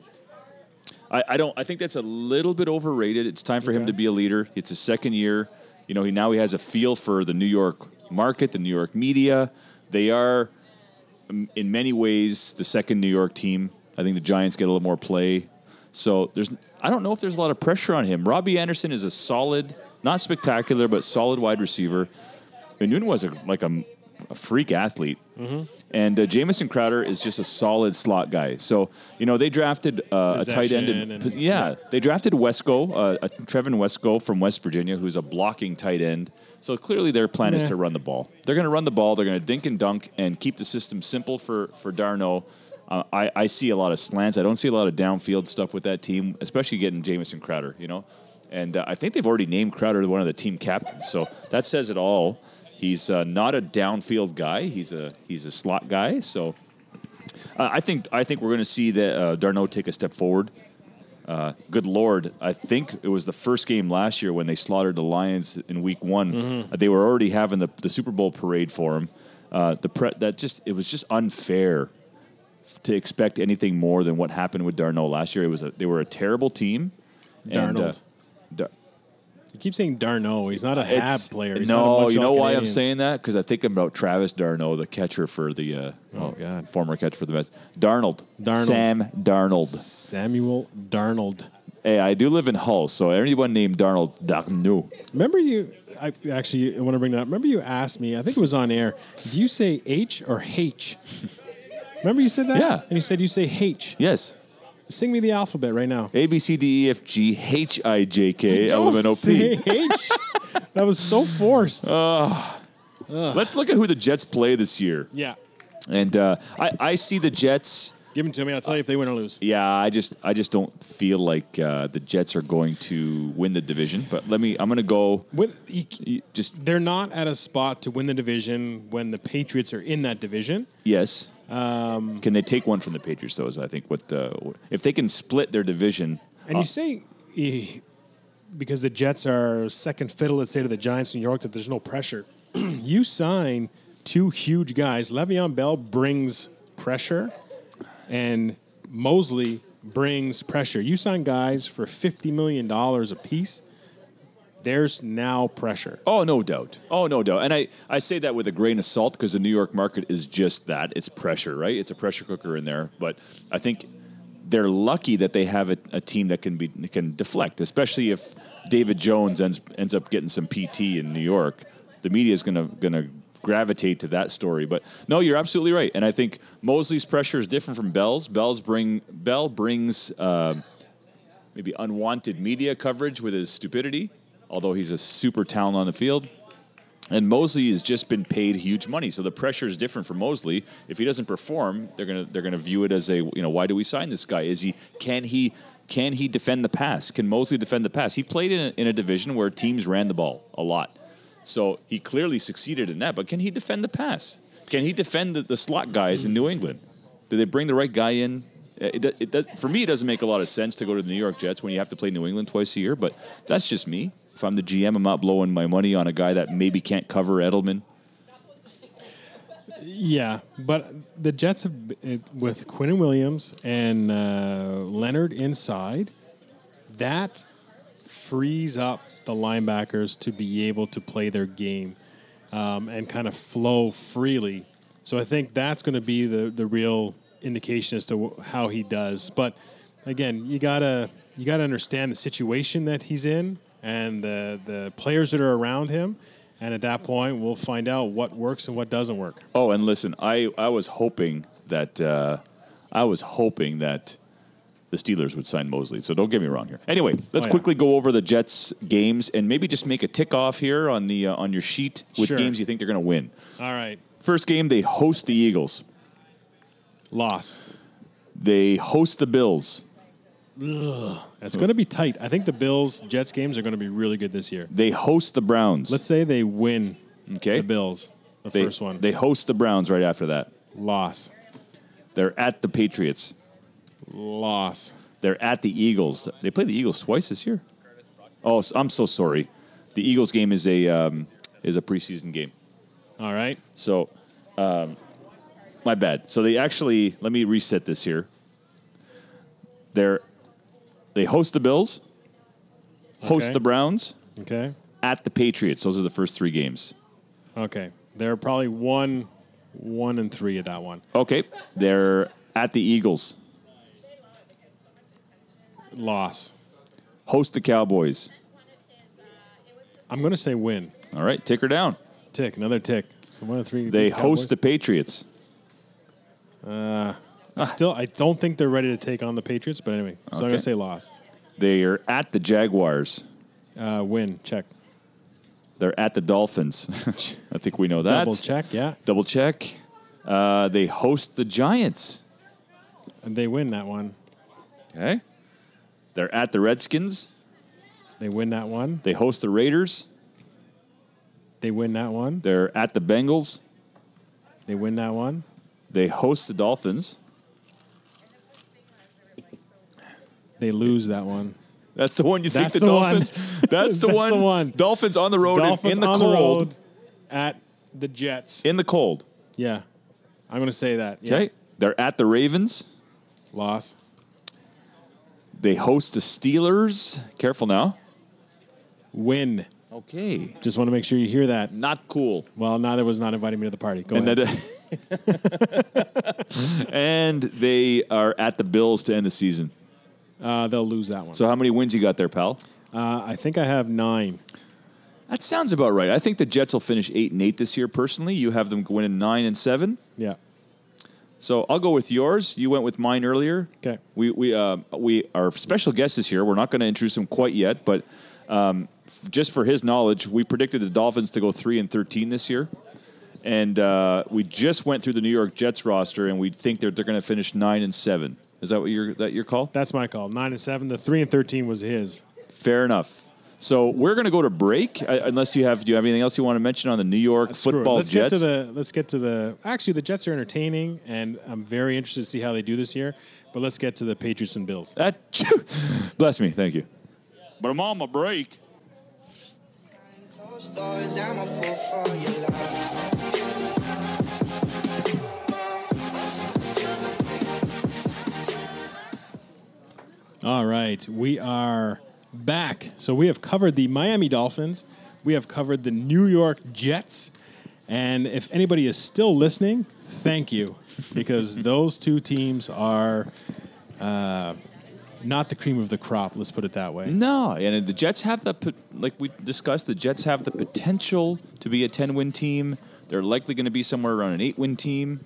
I, I don't. I think that's a little bit overrated. It's time for him to be a leader. It's his second year. You know, he now he has a feel for the New York market, the New York media. They are, in many ways, the second New York team. I think the Giants get a little more play. So there's. I don't know if there's a lot of pressure on him. Robbie Anderson is a solid, not spectacular, but solid wide receiver. And was a, like a, a freak athlete. And uh, Jamison Crowder is just a solid slot guy. So, you know, they drafted uh, a tight end. In- and- yeah, they drafted Wesco, uh, a Trevon Wesco from West Virginia, who's a blocking tight end. So clearly their plan is to run the ball. They're going to run the ball. They're going to dink and dunk and keep the system simple for, for Darno. Uh, I, I see a lot of slants. I don't see a lot of downfield stuff with that team, especially getting Jamison Crowder, you know. And uh, I think they've already named Crowder one of the team captains. So that says it all. He's uh, not a downfield guy. He's a he's a slot guy. So uh, I think I think we're going to see that uh, Darno take a step forward. Uh, good lord, I think it was the first game last year when they slaughtered the Lions in Week One. Mm-hmm. They were already having the, the Super Bowl parade for him. Uh, the pre- that just it was just unfair to expect anything more than what happened with Darno last year. It was a, they were a terrible team. And, uh, Darnold. You keep saying Darno. He's not a Hab it's- player. He's not a no, you know why I'm Canadiens. saying that? Because I think about Travis d'Arnaud, the catcher for the uh, Oh, God. former catcher for the Mets. Darnold, Darnold. Sam Darnold. Samuel Darnold. Hey, I do live in Hull, so anyone named Darnold, Darno. Remember you? I actually I want to bring that up. Remember you asked me? I think it was on air. Do you say H or H? Remember you said that? Yeah. And you said you say H. Yes, Sing me the alphabet right now. A B C D E F G H I J K L M N O P. H. that was so forced. (laughs) Let's look at who the Jets play this year. yeah. And uh, I, I see the Jets Give them to me. I'll tell you if they win or lose. Yeah, I just I just don't feel like uh, the Jets are going to win the division. But let me. I'm going to go. Win, you, Just they're not at a spot to win the division when the Patriots are in that division. yes. Um, can they take one from the Patriots? Though is I think what the if they can split their division. And uh, you say eh, because the Jets are second fiddle, let's say to the Giants, in New York, that there's no pressure. (clears throat) you sign two huge guys. Le'Veon Bell brings pressure, and Mosley brings pressure. You sign guys for fifty million dollars a piece. There's now pressure. Oh, no doubt. Oh, no doubt. And I, I say that with a grain of salt because the New York market is just that. It's pressure, right? It's a pressure cooker in there. But I think they're lucky that they have a, a team that can be can deflect, especially if David Jones ends ends up getting some PT in New York. The media is gonna gonna gravitate to that story. But no, you're absolutely right. And I think Mosley's pressure is different from Bell's. Bell's bring Bell brings uh, maybe unwanted media coverage with his stupidity, although he's a super talent on the field. And Mosley has just been paid huge money, so the pressure is different for Mosley. If he doesn't perform, they're gonna they're gonna view it as a you know why do we sign this guy? Is he can he can he defend the pass? Can Mosley defend the pass? He played in a, in a division where teams ran the ball a lot, so he clearly succeeded in that. But can he defend the pass? Can he defend the, the slot guys in New England? Did they bring the right guy in? Uh, it, it, it does, for me, it doesn't make a lot of sense to go to the New York Jets when you have to play New England twice a year. But that's just me. If I'm the GM, I'm not blowing my money on a guy that maybe can't cover Edelman. Yeah, but the Jets have, with Quinnen Williams and uh, Leonard inside, that frees up the linebackers to be able to play their game um, and kind of flow freely. So I think that's going to be the, the real indication as to how he does. But again, you gotta you gotta understand the situation that he's in and the the players that are around him. And at that point, we'll find out what works and what doesn't work. Oh, and listen, I, I was hoping that uh, I was hoping that the Steelers would sign Mosley. So don't get me wrong here. Anyway, let's Oh, yeah. quickly go over the Jets games and maybe just make a tick off here on the uh, on your sheet with Sure. games you think they're going to win. All right. First game, they host the Eagles. Loss. They host the Bills. It's going to be tight. I think the Bills Jets games are going to be really good this year. They host the Browns. Let's say they win okay. the Bills, the They, first one. They host the Browns right after that. Loss. They're at the Patriots. Loss. They're at the Eagles. They play the Eagles twice this year. Oh, I'm so sorry. The Eagles game is a um, is a preseason game. All right. So, um, my bad. So they actually let me reset this here. They're they host the Bills, host Okay. the Browns, Okay. at the Patriots. Those are the first three games. Okay. They're probably one, one and three at that one. Okay, they're at the Eagles, Loss. host the Cowboys. I'm going to say win. All right, tick her down. Tick. Another tick. So one and three. They Cowboys. host the Patriots. Uh, Still, I don't think they're ready to take on the Patriots. But anyway, so I'm going to say loss. They are at the Jaguars. Uh, win. Check. They're at the Dolphins. (laughs) I think we know that. Double check. Yeah. Double check. Uh, they host the Giants. And they win that one. Okay. They're at the Redskins. They win that one. They host the Raiders. They win that one. They're at the Bengals. They win that one. They host the Dolphins. They lose that one. That's the one you think That's the, the. Dolphins. (laughs) That's the That's one. the one. Dolphins on the road in- Dolphins in the cold. the at the Jets. In the cold. Yeah. I'm going to say that. Yeah. Okay. They're at the Ravens. Loss. They host the Steelers. Careful now. Win. Okay. Just want to make sure you hear that. Not cool. Well, neither was not inviting me to the party. Go And ahead. then, (laughs) and they are at the Bills to end the season. Uh, they'll lose that one. So how many wins you got there, pal? uh, I think I have nine. That sounds about right. I think the Jets will finish eight and eight this year. Personally, you have them winning nine and seven. Yeah. So I'll go with yours. You went with mine earlier. Okay. We we uh, we our special guest is here. We're not going to introduce him quite yet, but um, f- just for his knowledge, we predicted the Dolphins to go three and thirteen this year, and uh, we just went through the New York Jets roster, and we think they're they're going to finish nine and seven. Is that what your that your call? That's my call. Nine and seven. The three and thirteen was his. Fair enough. So we're going to go to break. Uh, unless you have, do you have anything else you want to mention on the New York Screw it. Football let's Jets? get to the. Let's get to the. Actually, the Jets are entertaining, and I'm very interested to see how they do this year. But let's get to the Patriots and Bills. That, (laughs) bless me, thank you. But I'm on my break. All right, we are back. So we have covered the Miami Dolphins, we have covered the New York Jets, and if anybody is still listening, thank you, because (laughs) those two teams are uh, not the cream of the crop. Let's put it that way. No, and the Jets have the like we discussed. The Jets have the potential to be a ten-win team. They're likely going to be somewhere around an eight-win team,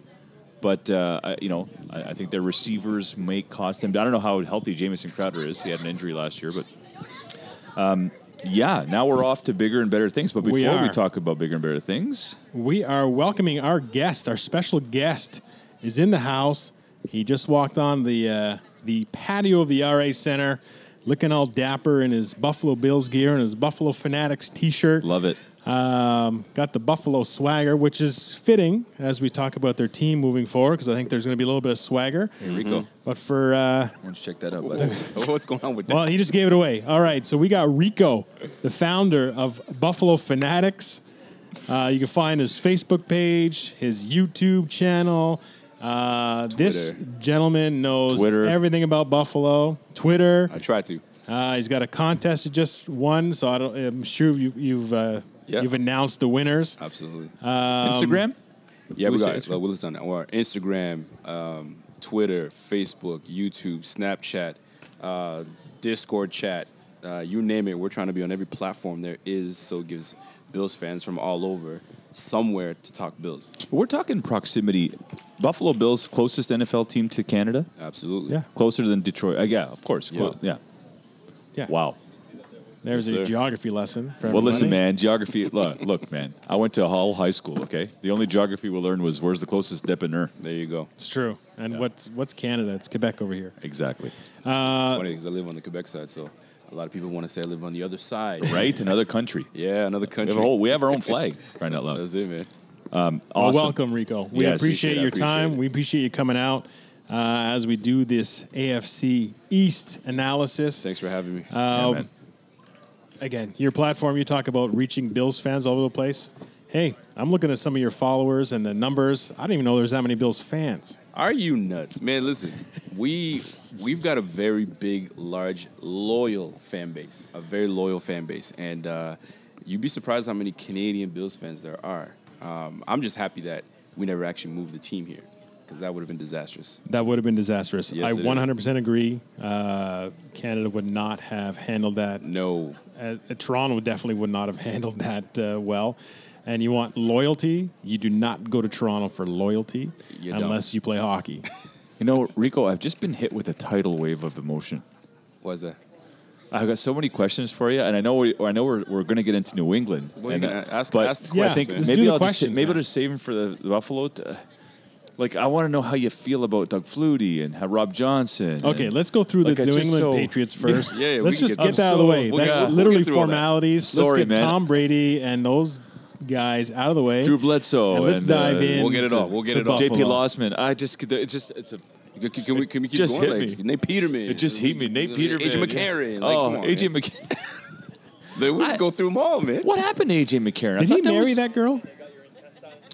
but uh, I- you know, I, I think their receivers may cost them. I don't know how healthy Jamison Crowder is. He had an injury last year, but um, yeah, now we're off to bigger and better things. But before We we, talk about bigger and better things, We are welcoming our guest. Our special guest is in the house. He just walked on the uh, the patio of the RA Center, looking all dapper in his Buffalo Bills gear and his Buffalo Fanatics T-shirt. love it. Um, got the Buffalo swagger, which is fitting as we talk about their team moving forward, because I think there's going to be a little bit of swagger. Hey, Rico, But for uh, why don't you check that out, buddy? (laughs) What's going on with that? well, he just gave it away. All right, so we got Rico, the founder of Buffalo Fanatics. Uh, you can find his Facebook page, his YouTube channel. Uh, this gentleman knows Twitter. everything about Buffalo. Twitter. I try to. Uh, he's got a contest he just won, so I don't, I'm sure you, you've uh, Yeah. you've announced the winners. Absolutely. Um, Instagram. yeah, we we say got Instagram? well, Willis on that. Or Instagram, um, Twitter, Facebook, YouTube, Snapchat, uh, Discord chat. Uh, you name it. We're trying to be on every platform there is, so it gives Bills fans from all over somewhere to talk Bills. We're talking proximity. Buffalo Bills closest NFL team to Canada. Absolutely. Yeah. Closer than Detroit. Uh, yeah, of course. Yeah. Clo- yeah. Yeah. Wow. There's Yes, a sir. geography lesson. For Well, listen, man. Geography. (laughs) Look, look, man. I went to Hull High School. Okay, the only geography we learned was where's the closest dépanneur. There you go. It's true. And what's what's Canada? It's Quebec over here. Exactly. it's funny because I live on the Quebec side, so a lot of people want to say I live on the other side. Right, another country. (laughs) Yeah, another We country. have, whole, we have our own (laughs) flag. Right out loud. That's it, man. Well, Awesome. welcome, Rico. We Yes, appreciate appreciate your appreciate time. it. We appreciate you coming out uh, as we do this AFC East analysis. Thanks for having me. Yeah, Um, man. Again, your platform, you talk about reaching Bills fans all over the place. Hey, I'm looking at some of your followers and the numbers. I didn't even know there's that many Bills fans. Are you nuts, man? Listen, we we've got a very big, large, loyal fan base, a very loyal fan base, and uh, you'd be surprised how many Canadian Bills fans there are. Um, I'm just happy that we never actually moved the team here because that would have been disastrous. That would have been disastrous. Yes, I 100% agree. Uh, Canada would not have handled that No, uh, Toronto definitely would not have (laughs) handled that uh, well. And you want loyalty? You do not go to Toronto for loyalty You don't. unless you play hockey. (laughs) You know, Rico, I've just been hit with a tidal wave of emotion. was that? I've got so many questions for you, and I know we, I know we're, we're going to get into New England. Well, and, uh, ask- but ask the Yeah, I think questions, maybe do the I'll just, maybe now. I'll just save them for the, the Buffalo. To, like, I want to know how you feel about Doug Flutie and how Rob Johnson. Okay, and- let's go through Like, the I New England so- Patriots first. (laughs) Yeah, yeah, let's just get- get that out of the way. we'll That's get- we'll literally get through all that. formalities. Sorry, let's get man. Tom Brady and those guys out of the way. Drew Bledsoe. And let's and, dive uh, in. We'll get it all. We'll get it all. JP Buffalo. Losman. I just it's just it's a Can, can we, can we keep Just going? hit Like me. Nate Peterman. it just hit me. Nate Peterman, AJ McCarron. Like, oh, on, AJ man. McCarron. They- We can go through them all, man. What happened to AJ McCarron? Did he marry was- that girl?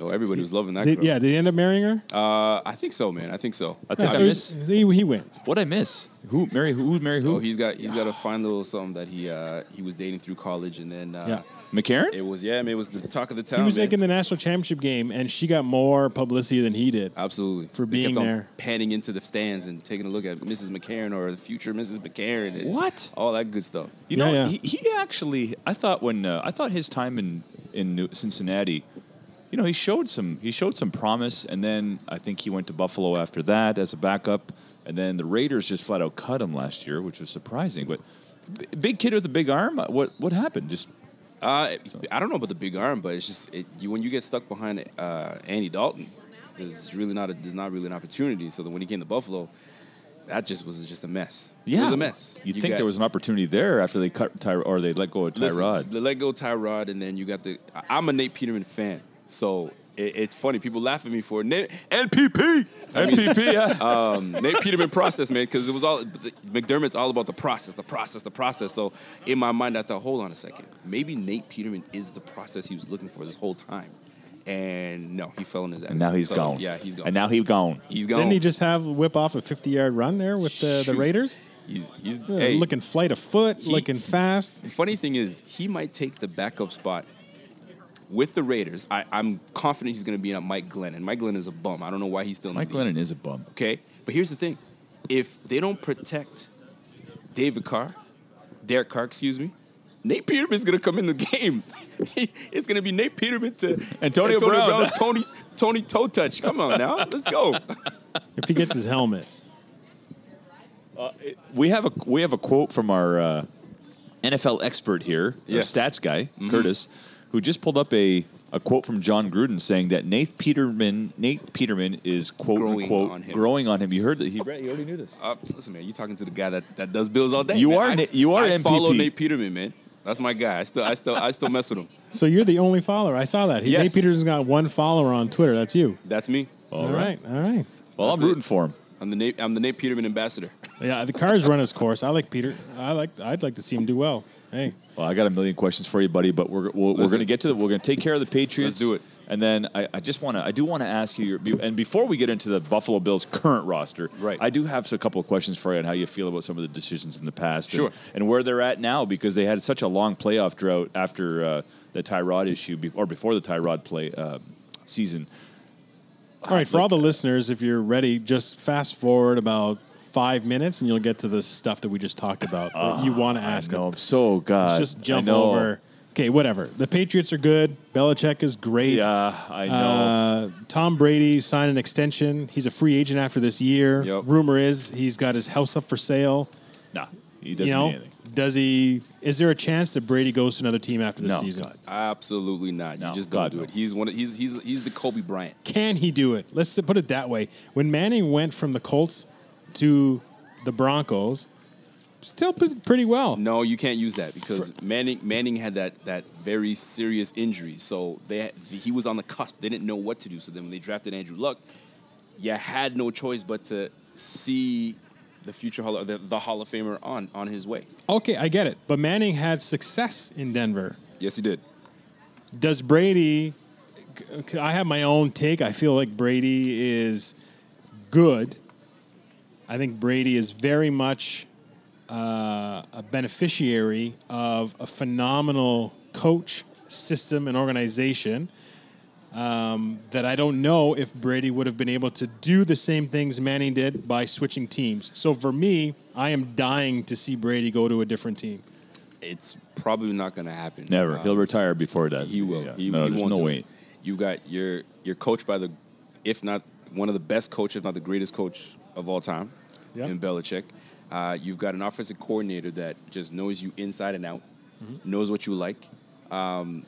Oh, everybody was loving that Did, girl. yeah, did he end up marrying her? Uh, I think so, man. I think so. I think I so miss. he's- he, he wins. What I miss? Who marry who? Who marry who? Oh, he's got he's got a fine little something that he uh, he was dating through college, and then uh, Yeah. McCarron. it was yeah, man, it was the talk of the town. He was man. like in the national championship game, and she got more publicity than he did. Absolutely. for They kept being on there. panning into the stands and taking a look at Mrs. McCarron or the future Mrs. McCarron. And What? All that good stuff. You Yeah, know, yeah. He, he actually. I thought when uh, I thought his time in in New- Cincinnati, you know, he showed some he showed some promise, and then I think he went to Buffalo after that as a backup, and then the Raiders just flat out cut him last year, which was surprising. But big kid with a big arm. uh, What what happened? Just Uh, I don't know about the big arm, but it's just it, you, when you get stuck behind uh, Andy Dalton, there's really not a, there's not really an opportunity. So when he came to Buffalo, that just was just a mess. it was a mess. You'd You think got- there was an opportunity there after they cut Ty or they let go of Listen, Tyrod. They let go Tyrod, and then you got the. I'm a Nate Peterman fan, so it, it's funny. People laugh at me for Nate NPP. NPP, yeah. (laughs) um, Nate Peterman process, man, because it was all McDermott's all about the process, the process, the process. So in my mind, I thought, hold on a second, maybe Nate Peterman is the process he was looking for this whole time, and no, he fell in his ass. and now he's So, gone. Yeah, he's gone. And now he's gone. he's gone. Didn't he just have whip off a 50 yard run there with the, the Raiders? He's he's Yeah, hey, Looking flight of foot, He- looking fast. Funny thing is, he might take the backup spot with the Raiders. I, I'm confident he's going to be in on Mike Glennon. Mike Glennon is a bum. I don't know why he's still in Mike the. Glennon is a bum. Okay, but here's the thing: if they don't protect David Carr, Derek Carr, excuse me, Nate Peterman's gonna come in the (laughs) game. (laughs) it's gonna be Nate Peterman to Antonio Brown. Tony Tony toe touch. Come on now, let's go. (laughs) If he gets his helmet. We have a we have a quote from our uh, NFL expert here, Yes. our stats guy, Curtis, who just pulled up a, a quote from Jon Gruden saying that Nate Peterman Nate Peterman is quote Growing unquote on growing on him. You heard that he read, he already knew this. Uh, listen, man, you talking to the guy that, that does bills all day. You man. are I, Na- you are I follow Nate Peterman, man. That's my guy. I still I still I still mess with him. (laughs) So you're the only follower. I saw that. He, Yes. Nate Peterson's got one follower on Twitter. That's you. That's me. all right. All right. Well, That's I'm it. rooting for him. I'm the Nate I'm the Nate Peterman ambassador. Yeah, the car's run his course. I like Peter. I like. I'd like to see him do well. Hey, Well, I got a million questions for you, buddy, but we're we're, we're going to get to the we're going to take care of the Patriots. Let's do it. And then I, I just want to I do want to ask you your and before we get into the Buffalo Bills current roster, Right. I do have a couple of questions for you on how you feel about some of the decisions in the past, and- Sure. and, where they're at now because they had such a long playoff drought after uh, the Tyrod issue be, or before the Tyrod play uh, season. all right. For all the listeners, if you're ready, just fast forward about five minutes, and you'll get to the stuff that we just talked about. that you want to ask. No, him. I'm so God. Let's just jump I know. over. Okay, whatever. The Patriots are good. Belichick is great. Yeah, I know. Uh, Tom Brady signed an extension. He's a free agent after this year. Yep. Rumor is he's got his house up for sale. nah, he doesn't you know, mean anything. does he? Is there a chance that Brady goes to another team after this No, season? God. Absolutely not. No, you just don't God, do no. it. He's one of, he's he's he's the Kobe Bryant. Can he do it? Let's put it that way. When Manning went from the Colts to the Broncos, still pretty well. No, you can't use that because Manning Manning had that that very serious injury. So they he was on the cusp. They didn't know what to do. So then when they drafted Andrew Luck, you had no choice but to see the future Hall, the, the Hall of Famer on on his way. Okay, I get it. But Manning had success in Denver. Yes, he did. Does Brady? I have my own take. I feel like Brady is good. I think Brady is very much uh, a beneficiary of a phenomenal coach, system, and organization. Um, that I don't know if Brady would have been able to do the same things Manning did by switching teams. So for me, I am dying to see Brady go to a different team. It's probably not going to happen. Never. Um, He'll retire before that. He will. Yeah. He, no, he there's won't no way. it. You got you're you're coached by the, if not one of the best coaches, if not the greatest coach of all time, Yeah. in Belichick. Uh, you've got an offensive coordinator that just knows you inside and out, Mm-hmm. knows what you like. Um,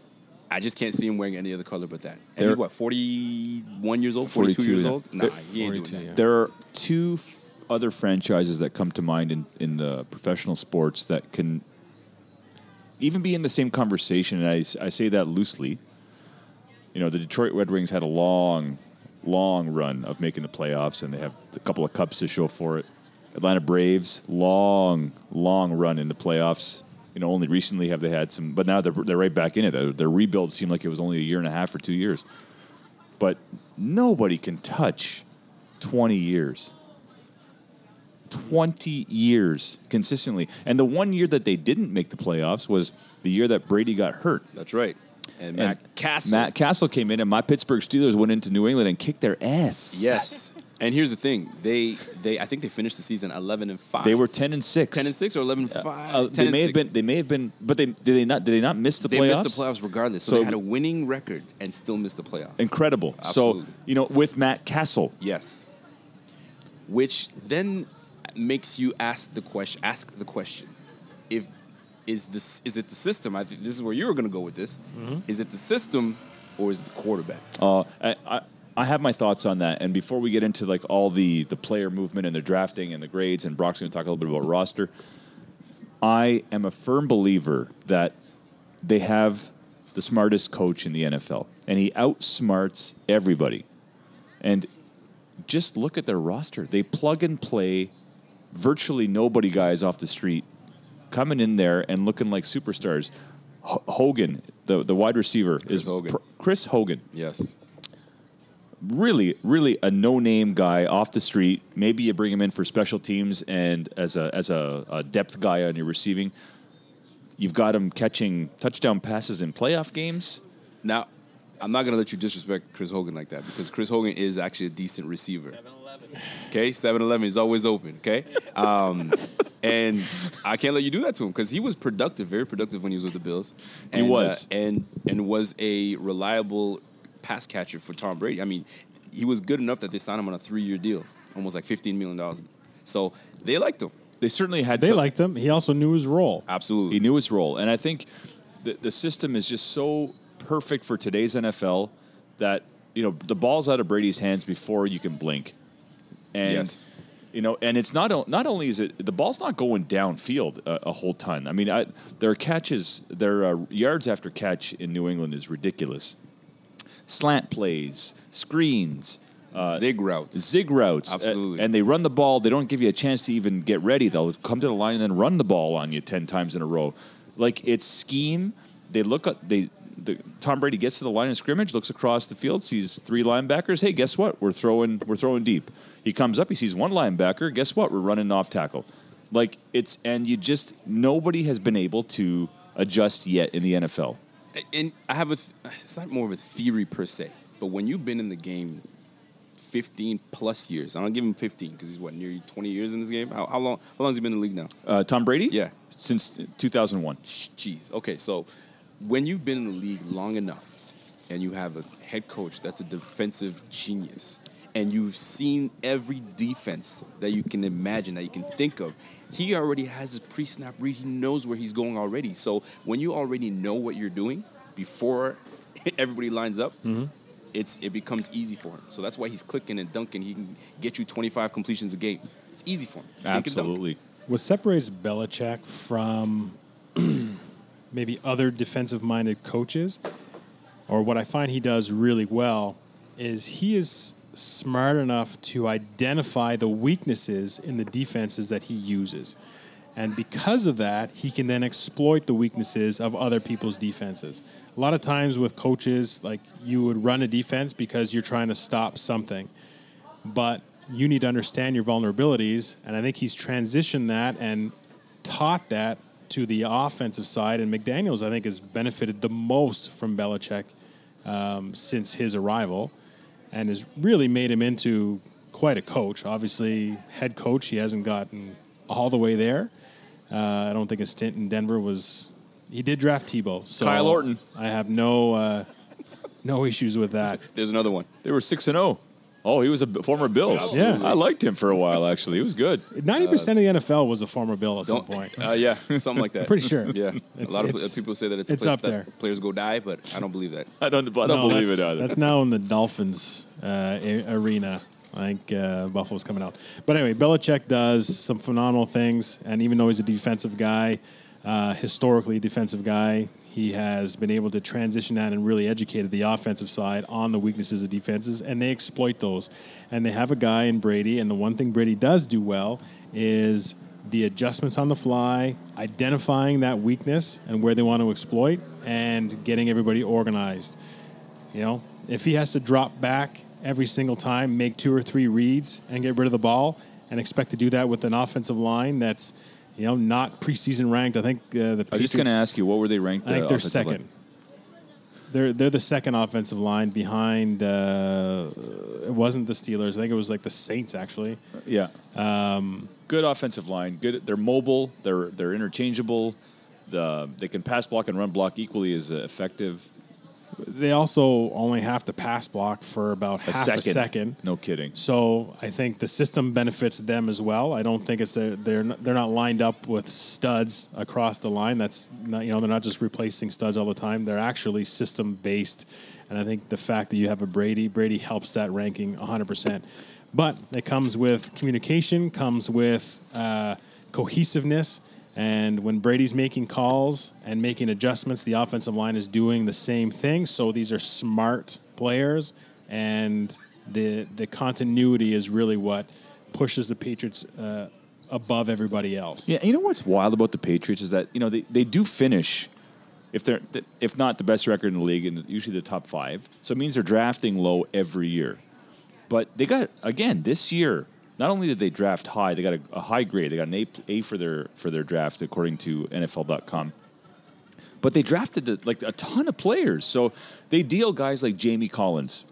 I just can't see him wearing any other color but that. And There- he's what, 41 years old, 42, 42, years yeah. old? Nah, There- he ain't doing that. yeah. There are two f- other franchises that come to mind in, in the professional sports that can even be in the same conversation. And I, I say that loosely. You know, the Detroit Red Wings had a long, long run of making the playoffs, and they have a couple of cups to show for it. Atlanta Braves, long, long run in the playoffs. You know, only recently have they had some, but now they're, they're right back in it. Their, their rebuild seemed like it was only a year and a half or two years. But nobody can touch 20 years. 20 years consistently. And the one year that they didn't make the playoffs was the year that Brady got hurt. That's right. And, And Matt Cassel. Matt Cassel came in, and my Pittsburgh Steelers went into New England and kicked their ass. Yes. And here's the thing. They they I think they finished the season 11 and 5. They were 10 and 6. 10 and 6 or 11 and 5. Uh, 10 they may have been. They may have been, but they did they not? Did they not miss the They playoffs? They missed the playoffs regardless. So, So- they had a winning record and still missed the playoffs. Incredible. Absolutely. So you know, with Matt Cassel, Yes. Which then makes you ask the question. Ask the question: If is this is it the system? I think this is where you were going to go with this. Mm-hmm. Is it the system or is it the quarterback? Uh, I, I, I have my thoughts on that. And before we get into like all the the player movement and the drafting and the grades, and Brock's going to talk a little bit about roster. I am a firm believer that they have the smartest coach in the NFL, and he outsmarts everybody. And just look at their roster; they plug and play virtually nobody guys off the street coming in there and looking like superstars. H- Hogan, the the wide receiver, is Hogan. pr- Chris Hogan Yes. really, really a no-name guy off the street. Maybe you bring him in for special teams and as a as a, a depth guy on your receiving. You've got him catching touchdown passes in playoff games. Now, I'm not going to let you disrespect Chris Hogan like that because Chris Hogan is actually a decent receiver. Okay, 7-Eleven is always open. Okay, um, (laughs) and I can't let you do that to him because he was productive, very productive when he was with the Bills. He And, was. uh, and and was a reliable pass catcher for Tom Brady. I mean, he was good enough that they signed him on a three-year deal, almost like 15 million dollars. So they liked him. They certainly had. They some- liked him. He also knew his role. Absolutely. He knew his role, and I think the the system is just so perfect for today's NFL that you know the ball's out of Brady's hands before you can blink, and Yes. You know, and it's not not only is it the ball's not going downfield a, a whole ton. I mean, I, their catches, their uh, yards after catch in New England is ridiculous. Slant plays, screens. Uh, Zig routes. zig routes. uh, Absolutely. and they run the ball. They don't give you a chance to even get ready. They'll come to the line and then run the ball on you 10 times in a row. Like it's scheme. They look at, they, the, Tom Brady gets to the line of scrimmage, looks across the field, sees three linebackers. Hey, guess what? We're throwing, we're throwing deep. He comes up, he sees one linebacker. Guess what? We're running off tackle. Like it's, and you just, nobody has been able to adjust yet in the NFL. and I have a. Th- it's not more of a theory per se, but when you've been in the game, fifteen plus years, I don't give him fifteen because he's what nearly twenty years in this game. How, how long? How long has he been in the league now? Uh, Tom Brady? Yeah. Since 2001. Jeez. Okay, so when you've been in the league long enough, and you have a head coach that's a defensive genius, and you've seen every defense that you can imagine, that you can think of, he already has his pre-snap read. He knows where he's going already. So when you already know what you're doing before (laughs) everybody lines up, mm-hmm. it's it becomes easy for him. So that's why he's clicking and dunking. He can get you 25 completions a game. It's easy for him. Dink and dunk. Absolutely. What separates Belichick from (clears throat) maybe other defensive minded coaches, or what I find he does really well, is he is smart enough to identify the weaknesses in the defenses that he uses. And because of that, he can then exploit the weaknesses of other people's defenses. A lot of times with coaches, like you would run a defense because you're trying to stop something but you need to understand your vulnerabilities. And I think he's transitioned that and taught that to the offensive side. And McDaniels, I think, has benefited the most from Belichick um, since his arrival and has really made him into quite a coach. Obviously, head coach, he hasn't gotten all the way there. Uh, I don't think his stint in Denver was. He did draft Tebow, so Kyle Orton. I have no uh, no issues with that. (laughs) There's another one. They were 6 and 0. Oh, he was a former Bill. Absolutely. I liked him for a while, actually. He was good. Ninety percent of the NFL was a former Bill at some point. Uh, yeah, (laughs) something like that. (laughs) Pretty sure. Yeah, It's- a lot of people say that it's, a it's place up that there. Players go die, but I don't believe that. I don't, I don't No, believe it that's- either. That's now in the Dolphins uh, a- arena. I think uh, Buffalo's coming out. But anyway, Belichick does some phenomenal things, and even though he's a defensive guy, uh, historically defensive guy, he has been able to transition that and really educated the offensive side on the weaknesses of defenses, and they exploit those. And they have a guy in Brady, and the one thing Brady does do well is the adjustments on the fly, identifying that weakness and where they want to exploit, and getting everybody organized. You know, if he has to drop back every single time, make two or three reads, and get rid of the ball, and expect to do that with an offensive line that's, you know, not preseason ranked. I think uh, the I was just going to ask you, what were they ranked? I think uh, they're offensive line? second. They're they're the second offensive line behind. Uh, it wasn't the Steelers. I think it was like the Saints actually. Yeah. Um, good offensive line. Good. They're mobile. They're they're interchangeable. The they can pass block and run block equally as effective. They also only have to pass block for about A half second. a second. No kidding. So I think the system benefits them as well. I don't think it's a, they're not, they're not lined up with studs across the line. That's not you know they're not just replacing studs all the time. They're actually system based, and I think the fact that you have a Brady Brady helps that ranking 100. percent But it comes with communication, comes with uh, cohesiveness. And when Brady's making calls and making adjustments, the offensive line is doing the same thing. So these are smart players, and the the continuity is really what pushes the Patriots uh, above everybody else. Yeah, you know what's wild about the Patriots is that you know they, they do finish, if they're if not the best record in the league, and usually the top five. So it means they're drafting low every year. But they got again this year. Not only did they draft high, they got a, a high grade. They got an A, a for their for their draft according to NFL.com. But they drafted like a ton of players. So they deal guys like Jamie Collins,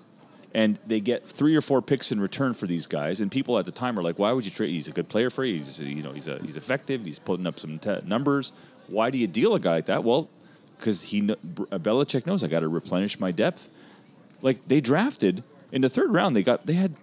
and they get three or four picks in return for these guys. And people at the time are like, "Why would you trade? He's a good player for you. He's you know he's a, he's effective. He's putting up some te- numbers. Why do you deal a guy like that? Well, because he uh, Belichick knows I got to replenish my depth. Like they drafted in the third round, they got they had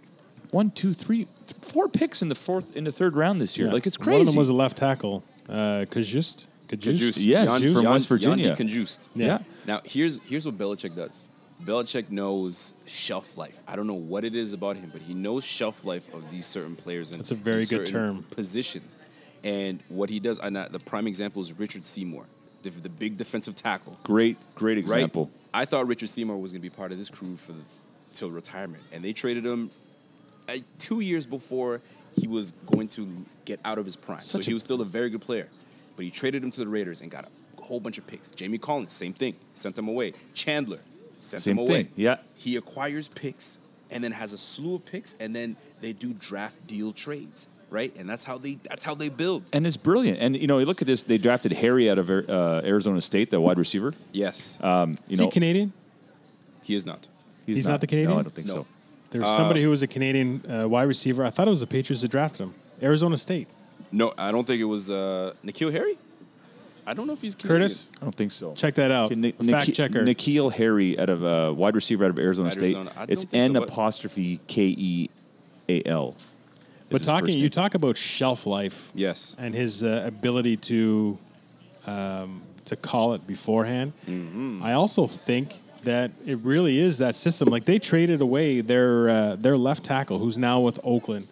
one, two, three, th- four picks in the fourth in the third round this year. Yeah. Like it's crazy. One of them was a left tackle, uh, Cajuste. Cajuste. Yes, Yan- from Yan- West Virginia. Yodny Cajuste. Yeah. Now here's here's what Belichick does. Belichick knows shelf life. I don't know what it is about him, but he knows shelf life of these certain players and That's a very good term. Positions, and what he does. And uh, the prime example is Richard Seymour, the, the big defensive tackle. great, great Right? example. I thought Richard Seymour was going to be part of this crew for the, till retirement, and they traded him uh, two years before he was going to get out of his prime. so he was still a very good player, but he traded him to the Raiders and got a whole bunch of picks. Jamie Collins, same thing, sent him away. Chandler, sent Same him away. thing, yeah. he acquires picks and then has a slew of picks, and then they do draft deal trades, right? And that's how they that's how they build. And it's brilliant. And you know, you look at this. They drafted Harry out of uh, Arizona State, the wide receiver. Yes, Um, you Is know, he Canadian? he is not. He's not the Canadian? No, I don't think No. so. There was somebody who was a Canadian uh, wide receiver. I thought it was the Patriots that drafted him. Arizona State. No, I don't think it was uh, N'Keal Harry. I don't know if he's Canadian. Curtis, I don't think so. check that out. Ni- Fact Niki- checker. N'Keal Harry out of uh, wide receiver out of Arizona, Arizona. State. It's think so, N apostrophe K E A L. but talking, you talk about shelf life Yes. and his uh, ability to um, to call it beforehand. Mm-hmm. I also think that it really is that system. Like they traded away their uh, their left tackle, who's now with Oakland,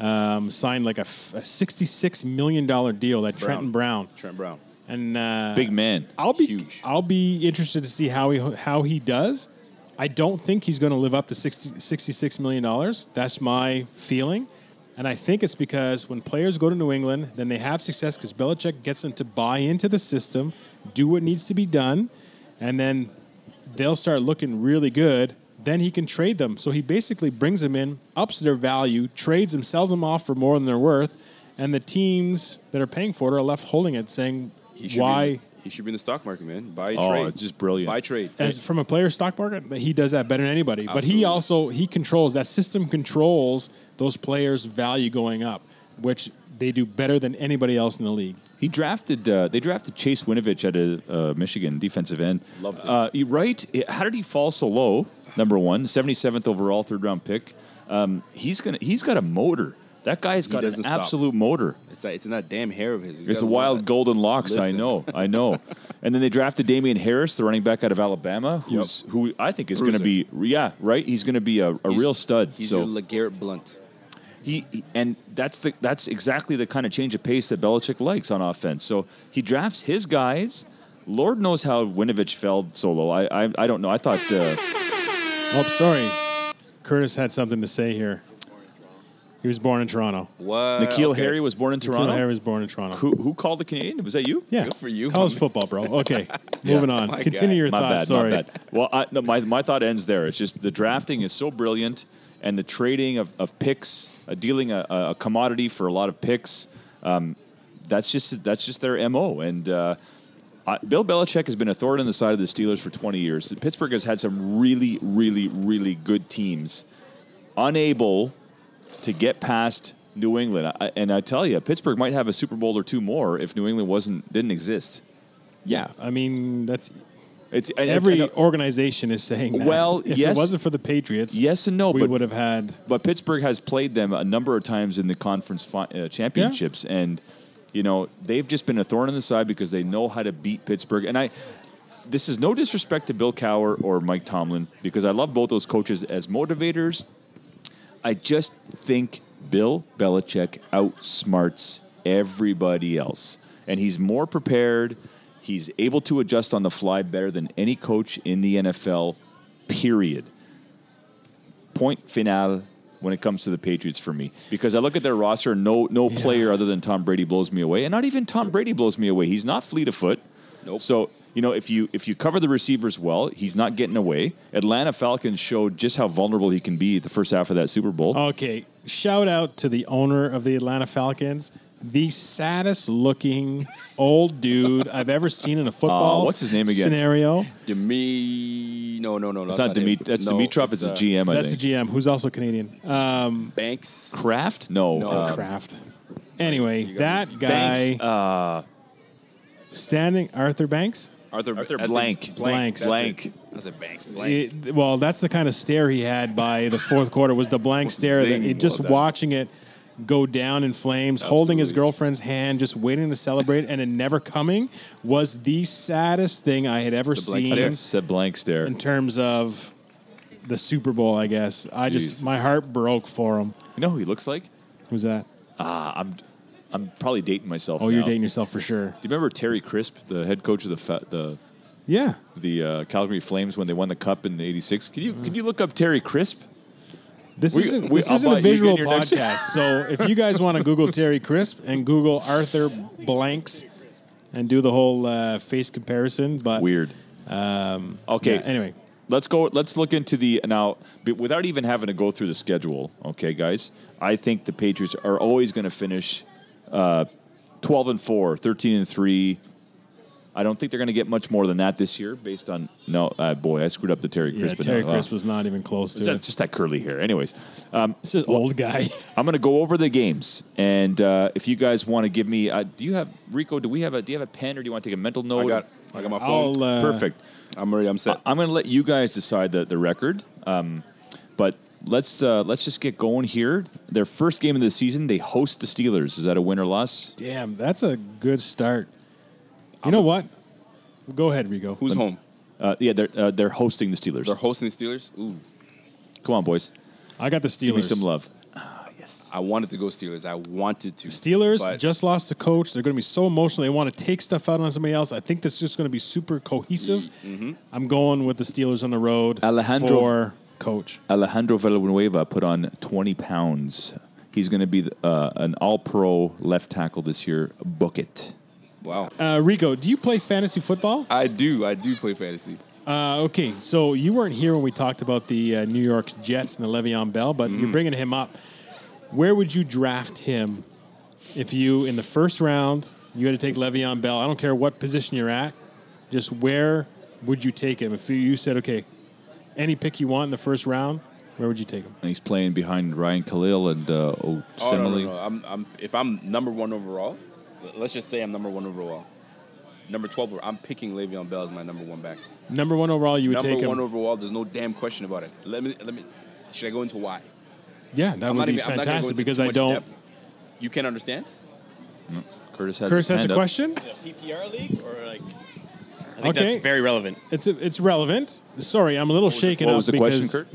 um, signed like a, f- a sixty six million dollar deal. That Trenton Brown Trent Brown. and uh, Big man. I'll be Huge. I'll be interested to see how he how he does. I don't think he's going to live up to 60, 66 million dollars. That's my feeling, and I think it's because when players go to New England, then they have success because Belichick gets them to buy into the system, do what needs to be done, and then they'll start looking really good. Then he can trade them. So he basically brings them in, ups their value, trades them, sells them off for more than they're worth, and the teams that are paying for it are left holding it, saying, He "Why?" Be he should be in the stock market, man. Buy Oh, trade. it's just brilliant. Buy trade. as from a player stock market, he does that better than anybody. But he also he controls that system controls those players' value going up, which they do better than anybody else in the league. He drafted. Uh, they drafted Chase Winovich out of uh, Michigan, defensive end. Loved him. Uh, you right? How did he fall so low? Number one, 77th overall, third round pick. Um, he's gonna. He's got a motor. That guy's got an doesn't stop. absolute motor. It's like, it's in that damn hair of his. He's It's the a wild golden locks. I know. I know. (laughs) and then they drafted Damien Harris, the running back out of Alabama, who's who I think is going to be yeah right. He's going to be a, a real stud. He's so your LeGarrette Blunt. He, he- and that's the that's exactly the kind of change of pace that Belichick likes on offense. So he drafts his guys. Lord knows how Winovich fell so low. I I, I don't know. I thought uh, Oh, sorry, Curtis had something to say here. He was born in Toronto. What? N'Keal Okay. Harry was born in N'Keal Toronto. Harry was born in Toronto. Who who called the Canadian? Was that you? yeah, Good for you, It's college football, bro. (laughs) Okay, moving on. Continue guy. your My thoughts. bad. sorry. My bad. Well, I, no, my my thought ends there. It's just the drafting is so brilliant, and the trading of, of picks, dealing a, a commodity for a lot of picks. Um, that's just that's just their mo. And uh, I, Bill Belichick has been a thorn in the side of the Steelers for 20 years. Pittsburgh has had some really, really, really good teams, unable to get past New England. I, and I tell you, Pittsburgh might have a Super Bowl or two more if New England wasn't didn't exist. Yeah, I mean that's It's and- Every and- organization is saying that. Well, if yes. it wasn't for the Patriots, yes and no, we but would have had. But Pittsburgh has played them a number of times in the conference fi- uh, championships, and you know they've just been a thorn in the side because they know how to beat Pittsburgh. And I, this is no disrespect to Bill Cowher or Mike Tomlin because I love both those coaches as motivators. I just think Bill Belichick outsmarts everybody else, and he's more prepared. He's able to adjust on the fly better than any coach in the NFL. Period point final when it comes to the Patriots for me because I look at their roster. No, no player other than Tom Brady blows me away, and not even Tom Brady blows me away. He's not fleet of foot. Nope. So you know if you if you cover the receivers well, he's not getting away. Atlanta Falcons showed just how vulnerable he can be the first half of that Super Bowl. Okay, shout out to the owner of the Atlanta Falcons, the saddest looking old dude I've ever seen in a football. Uh, what's his name again? Scenario. Demi, no, no, no, no. it's that's not him. Dimit- That's No, Dimitrov. It's, uh, a GM. I think. That's think. the GM, who's also Canadian. Um, Banks. Kraft? No. No. uh, Kraft. Anyway, that me. guy Banks. Uh, standing Arthur Banks. Arthur, Arthur Blank. think Blank. Blanks. That's Blank. it. I said Banks. Blank. It- well, that's the kind of stare he had by the fourth quarter was the blank stare. That Zing. it, just Well watching it go down in flames, holding his girlfriend's hand, just waiting to celebrate, and it never coming was the saddest thing I had ever It's seen stare. It's a blank stare. in terms of the Super Bowl. I guess I just my heart broke for him. You know who he looks like? Who's that? Uh, I'm, I'm probably dating myself. Oh, you're dating yourself for sure. Do you remember Terry Crisp, the head coach of the fa- the Yeah. the uh, Calgary Flames when they won the cup in '86? Can you can you look up Terry Crisp? This We- isn't we- this I'll isn't a. You visual your next- podcast. so if you guys want to Google Terry Crisp and Google Arthur Blanks and do the whole uh, face comparison, but Weird. Um, okay. yeah, anyway, let's go. Let's look into the now without even having to go through the schedule. Okay, guys. I think the Patriots are always going to finish uh, 12 and 4, 13 and 3. I don't think they're going to get much more than that this year based on no uh, boy, I screwed up the Terry yeah, Crisp. Terry now. Crisp was not even close to It's it. just, just that curly hair. Anyways, um, It's an old guy. (laughs) I'm going to go over the games, and uh, if you guys want to give me, uh, do you have Rico? Do we have a? Do you have a pen, or do you want to take a mental note? I got, I got my phone. I'll, uh, Perfect. I'm ready. I'm set. I- I'm going to let you guys decide the, the record. Um, but let's uh, let's just get going here. Their first game of the season, they host the Steelers. Is that a win or loss? Damn, that's a good start. You know what? Go ahead, Rigo. Who's home? Uh, yeah, they're uh, they're hosting the Steelers. They're hosting the Steelers. Ooh, Come on, boys, I got the Steelers. give me some love. Ah yes. I wanted to go Steelers. I wanted to. Steelers but just lost the coach. They're going to be so emotional. They want to take stuff out on somebody else. I think this is just going to be super cohesive. Mm-hmm. I'm going with the Steelers on the road Alejandro- for coach. Alejandro Villanueva put on 20 pounds. He's going to be uh, an All-Pro left tackle this year. Book it. Wow. Uh, Rico, do you play fantasy football? I do. I do play fantasy. Uh, okay, so you weren't here when we talked about the uh, New York Jets and the Le'Veon Bell, but Mm-hmm. you're bringing him up. Where would you draft him if you, in the first round, you had to take Le'Veon Bell? I don't care what position you're at. Just where would you take him? If you- you said, okay, any pick you want in the first round, where would you take him? And he's playing behind Ryan Kalil and uh, Oh no, no, no. I'm, I'm, if I'm number one overall, l- let's just say I'm number one overall. Number twelve, I'm picking Le'Veon Bell as my number one back. Number one overall, you would number take him. Number one overall. There's no damn question about it. Let me, let me. Should I go into why? yeah, that I'm would not be even. I'm not gonna go fantastic into because too I much don't. Depth. You can understand. Curtis has, Curtis his has a up. question. PPR league or like? I think Okay. that's very relevant. It's it's relevant. Sorry, I'm a little shaken What up was the because question, Kurt?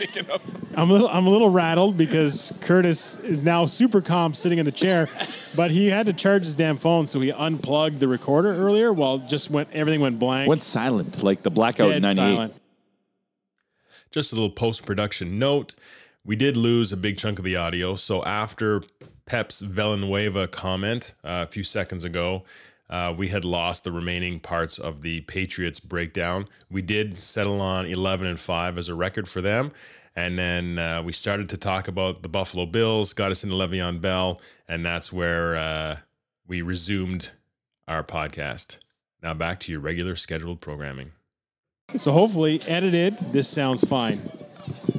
Shaking up. I'm a little I'm a little rattled because Curtis is now super calm sitting in the chair, but he had to charge his damn phone, so he unplugged the recorder earlier while just went everything went blank. Went silent, like the blackout in 98. silent. Just a little post production note. We did lose a big chunk of the audio. So after Pep's Villanueva comment uh, a few seconds ago, uh, we had lost the remaining parts of the Patriots breakdown. We did settle on 11 and 5 as a record for them. And then uh, we started to talk about the Buffalo Bills, got us into Le'Veon Bell, and that's where uh, we resumed our podcast. Now back to your regular scheduled programming. So hopefully, edited, this sounds fine.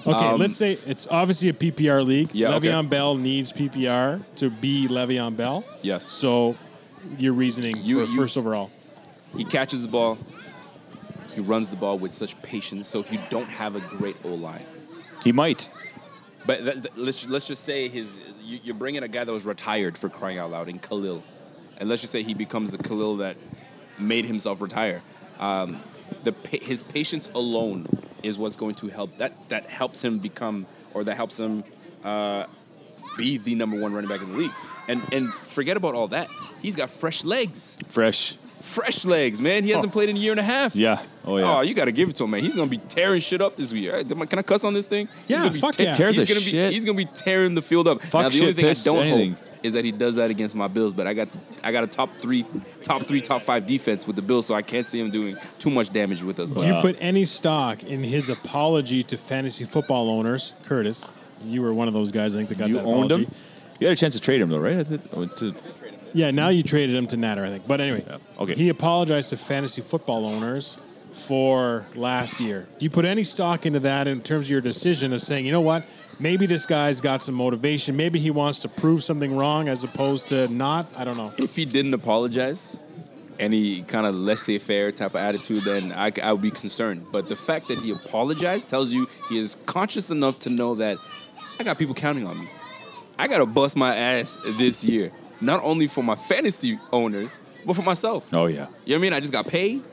Okay, Um, let's say it's obviously a PPR league. Yeah, okay. Le'Veon Bell needs PPR to be Le'Veon Bell. Yes. So your reasoning You- for you- first overall. He catches the ball. He runs the ball with such patience. So if you don't have a great O line, He might. but th- th- let's let's just say his you, you're bringing a guy that was retired for crying out loud in Kalil, and let's just say he becomes the Kalil that made himself retire. Um, the his patience alone is what's going to help that that helps him become or that helps him uh, be the number one running back in the league. And and forget about all that. He's got fresh legs. Fresh. Fresh legs, man. He hasn't oh. played in a year and a half. Yeah. Oh yeah. Oh, you got to give it to him, man. He's gonna be tearing shit up this week. All right, can I cuss on this thing? Yeah, gonna fuck te- yeah. Tear he's the gonna be shit. he's gonna be tearing the field up. Fuck now, the only thing piss, I don't anything. hope is that he does that against my Bills. But I got the, I got a top three, top three, top five defense with the Bills, so I can't see him doing too much damage with us. But Do you put any stock in his apology to fantasy football owners, Curtis? You were one of those guys, I think, that got you that owned apology. him. You had a chance to trade him though, right? I think- oh, to- Yeah, now you traded him to Natter, I think. But anyway, Okay. he apologized to fantasy football owners for last year. Do you put any stock into that in terms of your decision of saying, you know what, maybe this guy's got some motivation, maybe he wants to prove something wrong as opposed to not? I don't know. if he didn't apologize, any kind of laissez-faire type of attitude, then I, I would be concerned. But the fact that he apologized tells you he is conscious enough to know that I got people counting on me. I gotta bust my ass this year, not only for my fantasy owners, but for myself. oh yeah. You know what I mean? I just got paid.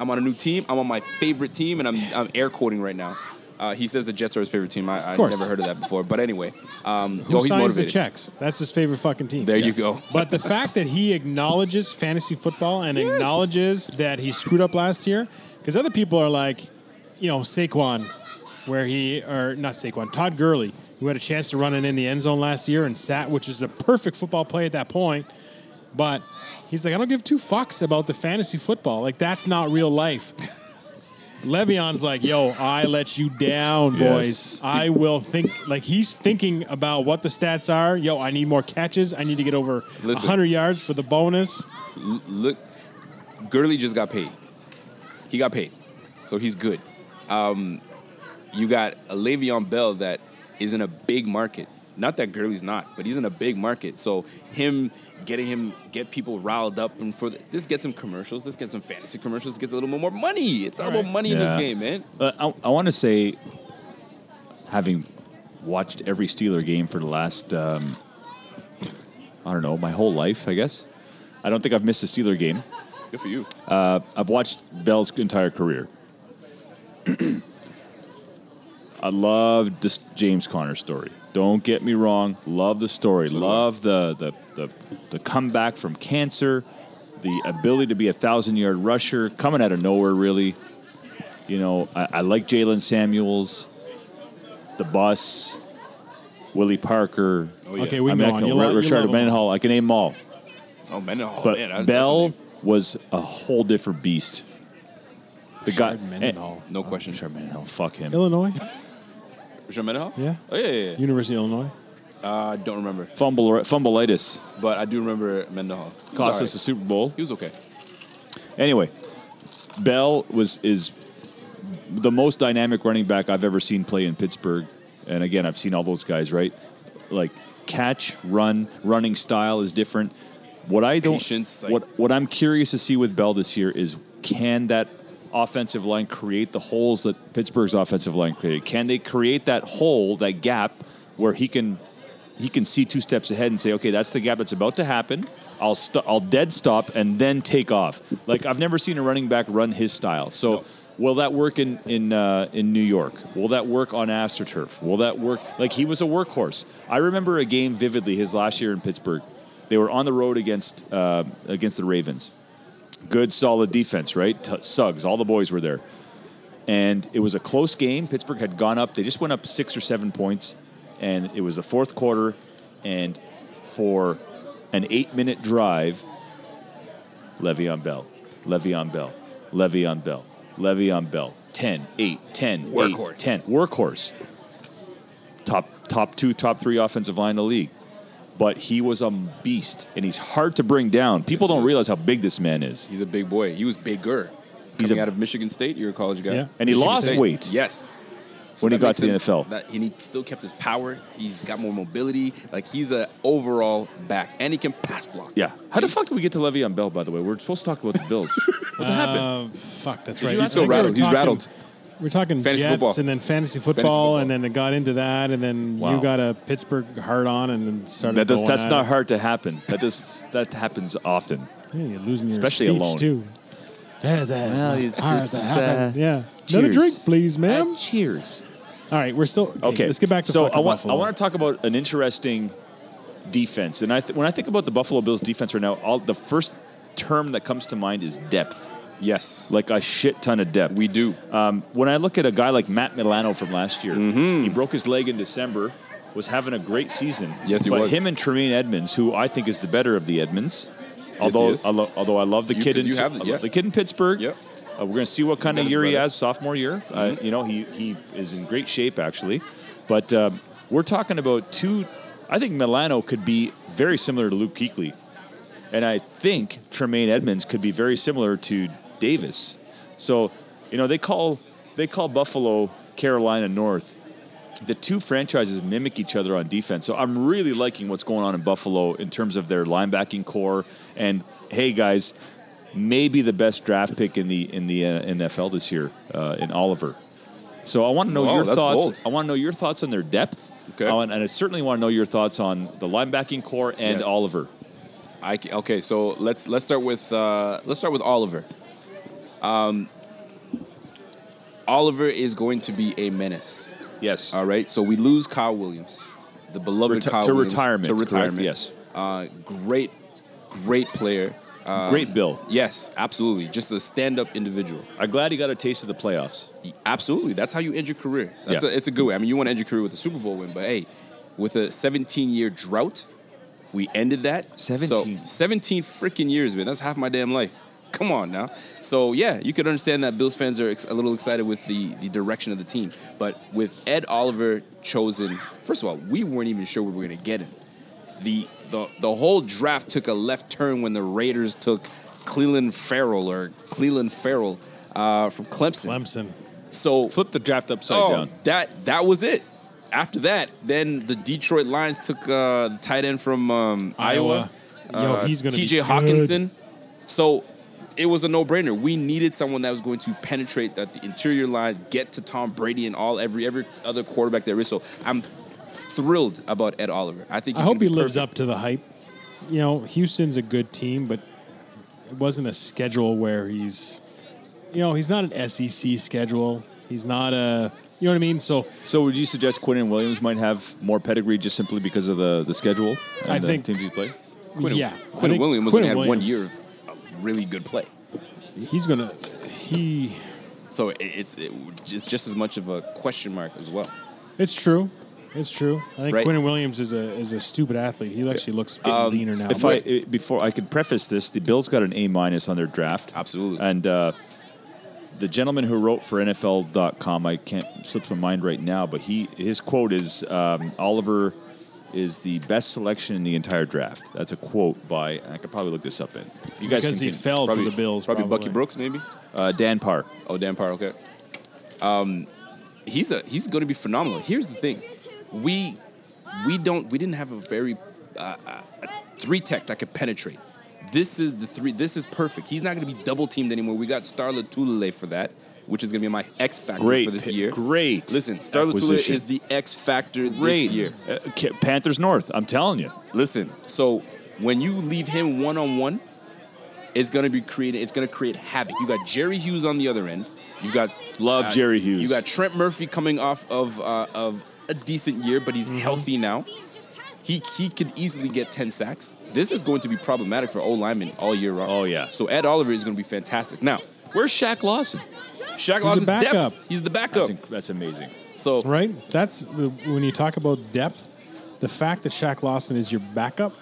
I'm on a new team. I'm on my favorite team, and I'm, I'm air quoting right now. Uh, he says the Jets are his favorite team. I, I never heard of that before. But anyway, um, Who he's signs motivated. the checks? That's his favorite fucking team. There you go. (laughs) But the fact that he acknowledges fantasy football and Yes. acknowledges that he screwed up last year, because other people are like, you know, Saquon, where he or not Saquon, Todd Gurley, who had a chance to run it in the end zone last year and sat, which is a perfect football play at that point. But he's like, I don't give two fucks about the fantasy football. Like that's not real life. (laughs) Le'Veon's like, yo, I let you down, boys. Yes. I will think like he's thinking about what the stats are. Yo, I need more catches. I need to get over Listen. 100 yards for the bonus. L- look, Gurley just got paid. He got paid, so he's good. Um, you got a Le'Veon Bell that is in a big market. Not that Gurley's not, but he's in a big market. So him getting him get people riled up and for the, this gets him commercials. This gets some fantasy commercials. This gets a little bit more money. It's all about money in this game, man. Uh, I, I want to say, having watched every Steeler game for the last, um, I don't know, my whole life, I guess. I don't think I've missed a Steeler game. Good for you. Uh, I've watched Bell's entire career. (clears throat) I love this James Conner story. Don't get me wrong. Love the story. Love the, the the the comeback from cancer, the ability to be a thousand yard rusher, coming out of nowhere. Really, you know, I, I like Jaylen Samuels, the bus, Willie Parker. Oh, yeah. Okay, we I mean, know I on. can, You lo- Rashard love. Mendenhall. I can name them all. Oh man, oh, But man, that's- that's Bell was a whole different beast. The guy, Rashard Mendenhall. no question. Rashard Mendenhall, fuck him. Illinois? (laughs) Rashard Mendenhall? Yeah. Oh yeah, yeah. yeah. University of Illinois. Uh, I don't remember, Fumble, fumbleitis but I do remember Mendenhall. He was cost alright. us the Super Bowl. He was okay. Anyway, Bell was is the most dynamic running back I've ever seen play in Pittsburgh. And again, I've seen all those guys, right? Like catch, run, running style is different. What I don't Patience, like- what what I'm curious to see with Bell this year is can that offensive line create the holes that Pittsburgh's offensive line created? Can they create that hole, that gap where he can he can see two steps ahead and say, okay, that's the gap that's about to happen. I'll st- I'll dead stop and then take off. Like I've never seen a running back run his style. So will that work in in uh, in New York? Will that work on AstroTurf? Will that work? Like he was a workhorse. I remember a game vividly his last year in Pittsburgh. They were on the road against uh, against the Ravens. Good, solid defense, right? T- Suggs, all the boys were there, and it was a close game. Pittsburgh had gone up; they just went up six or seven points, and it was the fourth quarter, and for an eight-minute drive, Le'Veon Bell, Le'Veon Bell, Le'Veon Bell, Le'Veon Bell, 10, 8, 10, eight, Workhorse. 10, workhorse. Top top two, top three offensive line in the league. But he was a beast, and he's hard to bring down. People Yes, don't realize how big this man is. He's a big boy. He was bigger. He's Coming a- out of Michigan State, you're a college guy. Yeah. And he Michigan lost State. weight. Yes. When he got to the him- NFL. That, and he still kept his power. He's got more mobility. Like he's a overall back, and he can pass block. Yeah. How the fuck did we get to Le'Veon Bell? By the way, we're supposed to talk about the Bills. (laughs) what happened? Uh, fuck, that's Did right. He's I have to- think we were rattled. He's rattled. We're talking Fantasy Jets football. and then fantasy football, football. and then it got into that, and then Wow. you got a Pittsburgh hard on, and then started. That does, going that's at not it. hard to happen. That does that happens often. Yeah, you're losing your Especially speech, alone. too. Yeah, that's Well, not it's hard just, to uh, happen. yeah. cheers. Another drink, please, ma'am. cheers. All right, we're still okay. Okay, Let's get back to so I want Buffalo. I want to talk about an interesting defense, and I th- when I think about the Buffalo Bills defense right now, all the first term that comes to mind is depth. Yes. Like a shit ton of depth. We do. Um, when I look at a guy like Matt Milano from last year, he broke his leg in December, was having a great season. Yes, he but was. him and Tremaine Edmunds, who I think is the better of the Edmunds, Yes, although. I lo- although I love the You- kid in you have I it, love yeah. the kid in Pittsburgh. Yep. Uh, we're going to see what kind of year he has sophomore year. Uh, Mm-hmm. you know, he he is in great shape actually, but um, we're talking about two. I think Milano could be very similar to Luke Kuechly, and I think Tremaine Edmunds could be very similar to Davis. So, you know, they call they call Buffalo Carolina North. The two franchises mimic each other on defense. So I'm really liking what's going on in Buffalo in terms of their linebacking corps. And hey, guys, maybe the best draft pick in the in the uh, NFL this year uh, in Oliver. So I want to know your thoughts. bold. I want to know your thoughts on their depth. Okay. I want- and I certainly want to know your thoughts on the linebacking corps and Yes. Oliver. I okay, so let's let's start with uh, let's start with Oliver. Um, Oliver is going to be a menace. Yes. All right. So we lose Kyle Williams, the beloved Reti- Kyle to Williams retirement, To correct, retirement. yes. Uh, great, great player. Um, Great bill. Yes, absolutely. Just a stand-up individual. I'm glad he got a taste of the playoffs. Absolutely. That's how you end your career. That's Yeah. a, it's a good way. I mean, you want to end your career with a Super Bowl win, but hey, with a 17 year drought, we ended that. 17. So 17 freaking years, man. That's half my damn life. Come on now. So yeah, you could understand that Bills fans are ex- a little excited with the the direction of the team, but with Ed Oliver chosen, first of all, we weren't even sure we were going to get him. The the the whole draft took a left turn when the Raiders took Cleveland Ferrell or Cleveland Ferrell uh, from Clemson. Clemson. So Flip the draft upside oh, down. That that was it. After that, then the Detroit Lions took uh, the tight end from um, Iowa, Iowa. Yo, uh, he's gonna be T.J. good. Hockenson. So it was a no-brainer. We needed someone that was going to penetrate that the interior line, get to Tom Brady and all every every other quarterback there is. So I'm thrilled about Ed Oliver. I think I he's hope gonna he be lives perfect. up to the hype. You know, Houston's a good team, but it wasn't a schedule where he's, you know, he's not an SEC schedule. He's not a, you know what I mean? So So would you suggest Quinnen Williams might have more pedigree just simply because of the, the schedule and I the think- teams he played? Quinn, yeah, I Quinn think Williams was Quinn only had one year of, of really good play. he's gonna, he, So it, it's it, it's just as much of a question mark as well. it's true. It's true. I think Right. Quinnen Williams is a is a stupid athlete. He actually looks Um, leaner now. If I eh, before I could preface this, the Bills got an A minus on their draft. Absolutely. And uh, the gentleman who wrote for NFL.com, I can't slip my mind right now, but he his quote is um, Oliver is the best selection in the entire draft. That's a quote by I could probably look this up in. You guys because he continue. fell Probably to the Bills. Probably, Bucky Brooks, maybe. Uh, Dan Parr. Oh, Dan Parr. Okay. Um, he's a he's going to be phenomenal. Here's the thing, we we don't we didn't have a very uh, uh, three tech that could penetrate. This is the three. This is perfect. He's not going to be double teamed anymore. We got Star Lotulelei for that, which is going to be my X factor Great for this pick. year. Great Listen, Lotulelei acquisition. is the X factor Great this year. Uh, Panthers North. I'm telling you. Listen, so when you leave him one on one, it's gonna be creating. It's gonna create havoc. You got Jerry Hughes on the other end. You got Love uh, Jerry Hughes. You got Trent Murphy coming off of uh, of a decent year, but he's healthy now. He he could easily get ten sacks. This is going to be problematic for O linemen all year round. Oh, yeah. So Ed Oliver is going to be fantastic. Now, Where's Shaq Lawson? Shaq the Lawson's backup. depth. He's the backup. That's, inc- that's amazing. so right? That's when you talk about depth. The fact that Shaq Lawson is your backup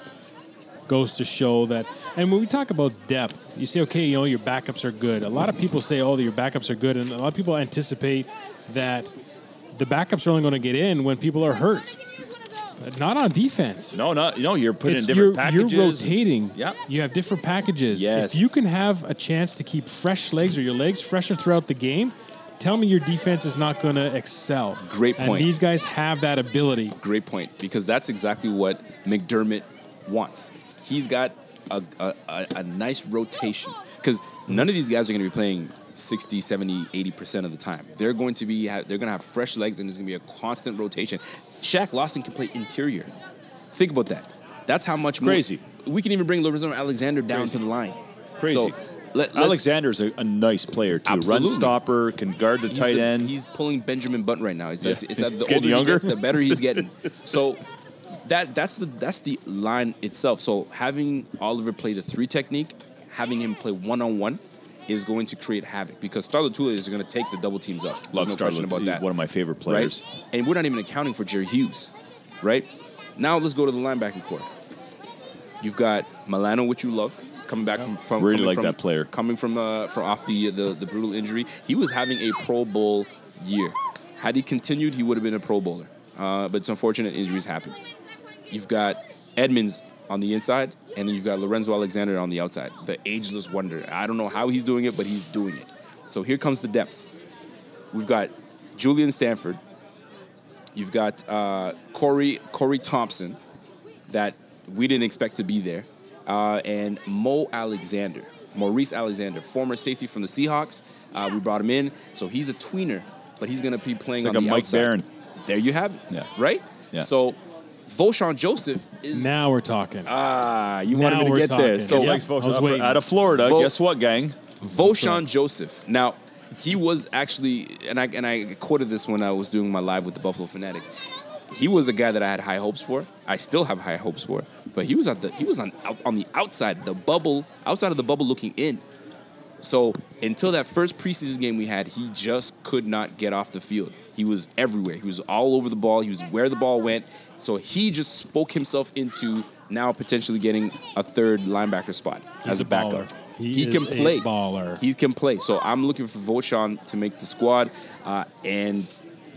goes to show that. And when we talk about depth, you say, okay, you know, your backups are good. A lot of people say, oh, your backups are good, and a lot of people anticipate that the backups are only going to get in when people are hurt. Not on defense. No, not no. You're putting in different you're, packages. You're rotating. Yeah. You have different packages. Yes. If you can have a chance to keep fresh legs or your legs fresher throughout the game, tell me your defense is not going to excel. Great And point. these guys have that ability. Great point, because that's exactly what McDermott wants. He's got a, a, a, a nice rotation, because none of these guys are going to be playing 60, 70, 80% of the time. They're going to be, they're going to have fresh legs, and there's going to be a constant rotation. Shaq Lawson can play interior. Think about that. That's how much more- Crazy. we can even bring Lorenzo Alexander down Crazy. to the line. Crazy. So, let, Alexander's a, a nice player too. Absolutely. Run stopper, can guard the He's tight the- end. He's pulling Benjamin Button right now. It's, Yeah. it's, it's (laughs) the getting older younger. he gets, the better he's getting. (laughs) so that that's the that's the line itself. So having Oliver play the three technique, having him play one on one, is going to create havoc because Star Lotulelei is going to take the double teams up. There's Love no Star question about that. one of my favorite players. Right? And we're not even accounting for Jerry Hughes, right? Now let's go to the linebacking corps. You've got Milano, which you love, coming back from, from Really like from, that player. coming from uh, from off the, the the brutal injury. He was having a Pro Bowl year. Had he continued, he would have been a Pro Bowler. Uh, but it's unfortunate injuries happen. You've got Edmunds on the inside, and then you've got Lorenzo Alexander on the outside. The ageless wonder. I don't know how he's doing it, but he's doing it. So here comes the depth. We've got Julian Stanford. You've got uh, Corey Corey Thompson, that we didn't expect to be there, uh, and Mo Alexander, Maurice Alexander, former safety from the Seahawks. Uh, we brought him in, so he's a tweener, but he's going to be playing It's like on a the Mike outside. Barron. There you have it. Yeah. Right. Yeah. So, Vosean Joseph is Now we're talking. ah. You Now wanted me to we're get there. talking. So Yeah. Likes I was Vosean- waiting. out of Florida. Vo- guess what, gang? Vosean Joseph. Now, he was actually, and I and I quoted this when I was doing my live with the Buffalo Fanatics. He was a guy that I had high hopes for. I still have high hopes for, but he was at the he was on out, on the outside, the bubble, outside of the bubble, looking in. So until that first preseason game we had, he just could not get off the field. He was everywhere. He was all over the ball. He was where the ball went. So he just spoke himself into now potentially getting a third linebacker spot He's as a a backup. baller. He can is a play. baller. He can play. So I'm looking for Vosean to make the squad, uh, and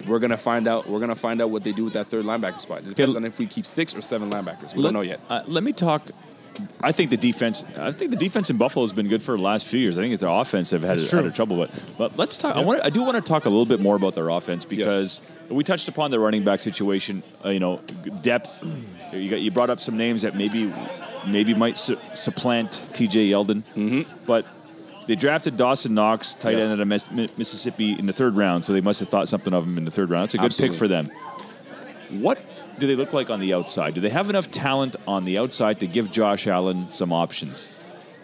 we're gonna find out. We're gonna find out what they do with that third linebacker spot. It depends Okay. on if we keep six or seven linebackers. We Let- don't know yet. Uh, let me talk. I think the defense. I think the defense in Buffalo has been good for the last few years. I think it's their offense have had, That's had true. trouble, but but let's talk. I want. I do want to talk a little bit more about their offense because we touched upon the running back situation. Uh, you know, depth. You got you brought up some names that maybe maybe might su- supplant T.J. Yeldon, mm-hmm. but. They drafted Dawson Knox, tight Yes. end out of Miss- Mississippi, in the third round. So they must have thought something of him in the third round. That's a good Absolutely. pick for them. What? do they look like on the outside? Do they have enough talent on the outside to give Josh Allen some options?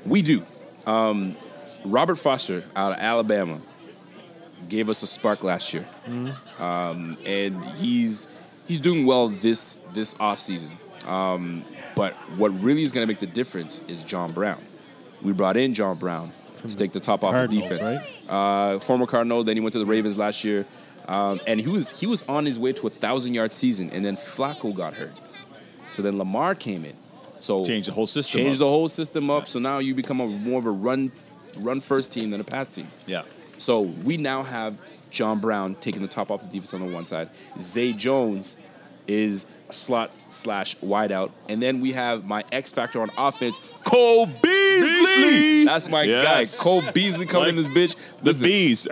We do. Um, Robert Foster out of Alabama gave us a spark last year, um, and he's he's doing well this this offseason. Um, but what really is going to make the difference is John Brown. We brought in John Brown to take the top off of defense. Uh, former Cardinal, then he went to the Ravens last year, um, and he was he was on his way to a thousand yard season, and then Flacco got hurt. So then Lamar came in. So Change the whole system. change the whole system up. So now you become a more of a run, run first team than a pass team. Yeah. So we now have John Brown taking the top off the defense on the one side. Zay Jones is slot slash wideout, and then we have my X factor on offense, Cole Beasley. That's my Yes. guy, Cole Beasley coming in this bitch. The Listen, bees.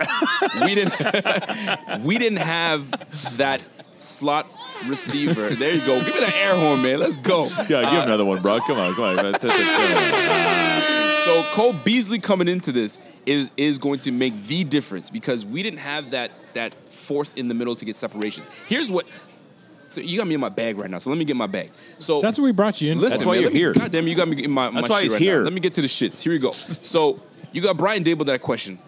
we didn't (laughs) (laughs) we didn't have that slot receiver. There you go. Give me that air horn, man. Let's go. yeah, give Uh, another one, bro. Come on, come on. (laughs) So Cole Beasley coming into this is is going to make the difference because we didn't have that that force in the middle to get separations. Here's what. So you got me in my bag right now. So let me get my bag. So That's what we brought you in. Listen, That's why you're let me- here. God damn, you got me in my. That's my why shit he's right here. Now. Let me get to the shits. Here we go. So you got Brian Daboll that question,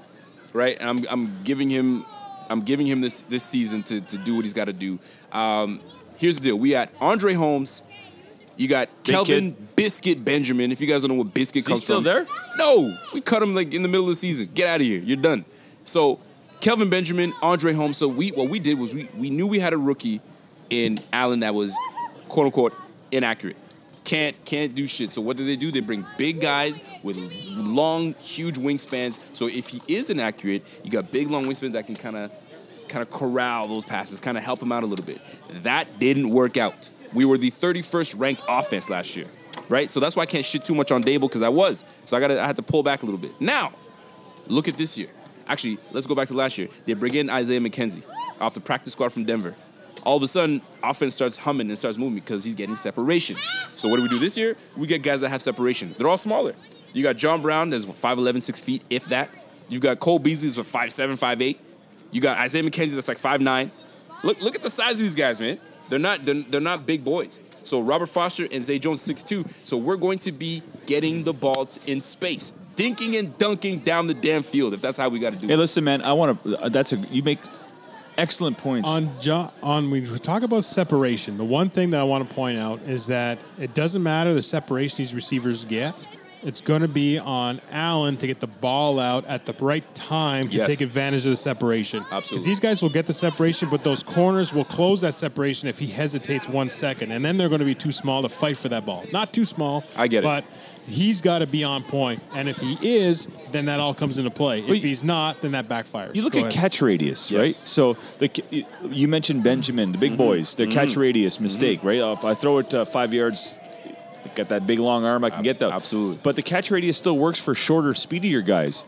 right? And I'm I'm giving him I'm giving him this this season to to do what he's got to do. Um, here's the deal: we got Andre Holmes. You got Big Kelvin Biscuit Benjamin. If you guys don't know what Biscuit comes still from, there? No, we cut him like in the middle of the season. Get out of here. You're done. So Kelvin Benjamin, Andre Holmes. So we what we did was we we knew we had a rookie in Allen that was quote unquote inaccurate. Can't can't do shit. So what do they do? They bring big guys with long, huge wingspans. So if he is inaccurate, you got big long wingspans that can kind of kind of corral those passes, kind of help him out a little bit. That didn't work out. We were the 31st ranked offense last year, right? So that's why I can't shit too much on Daboll because I was. So I got I had to pull back a little bit. Now, look at this year. Actually, let's go back to last year. They bring in Isaiah McKenzie off the practice squad from Denver. All of a sudden, offense starts humming and starts moving because he's getting separation. So what do we do this year? We get guys that have separation. They're all smaller. You got John Brown, that's 5'11", 6 feet, if that. You've got Cole Beasley, that's 5'7", 5'8". You got Isaiah McKenzie, that's like 5'9". Look, look at the size of these guys, man. They're not, they're, they're not big boys. So Robert Foster and Zay Jones 6'2". So we're going to be getting the ball t- in space, dinking and dunking down the damn field. If that's how we got to do Hey, it. listen, man. I want to. Uh, that's a. You make excellent points. On jo- on we talk about separation. The one thing that I want to point out is that it doesn't matter the separation these receivers get. It's going to be on Allen to get the ball out at the right time to Yes. take advantage of the separation. Absolutely. Because these guys will get the separation, but those corners will close that separation if he hesitates one second, and then they're going to be too small to fight for that ball. Not too small. I get it. but he's got to be on point. point, and if he is, then that all comes into play. Well, if he's not, then that backfires. You look Go at ahead. catch radius, Yes. right? So the you mentioned Benjamin, the big Mm-hmm. boys, their catch radius mistake, right? If I throw it uh, five yards, got that big long arm, I can get that. absolutely. But the catch radius still works for shorter, speedier guys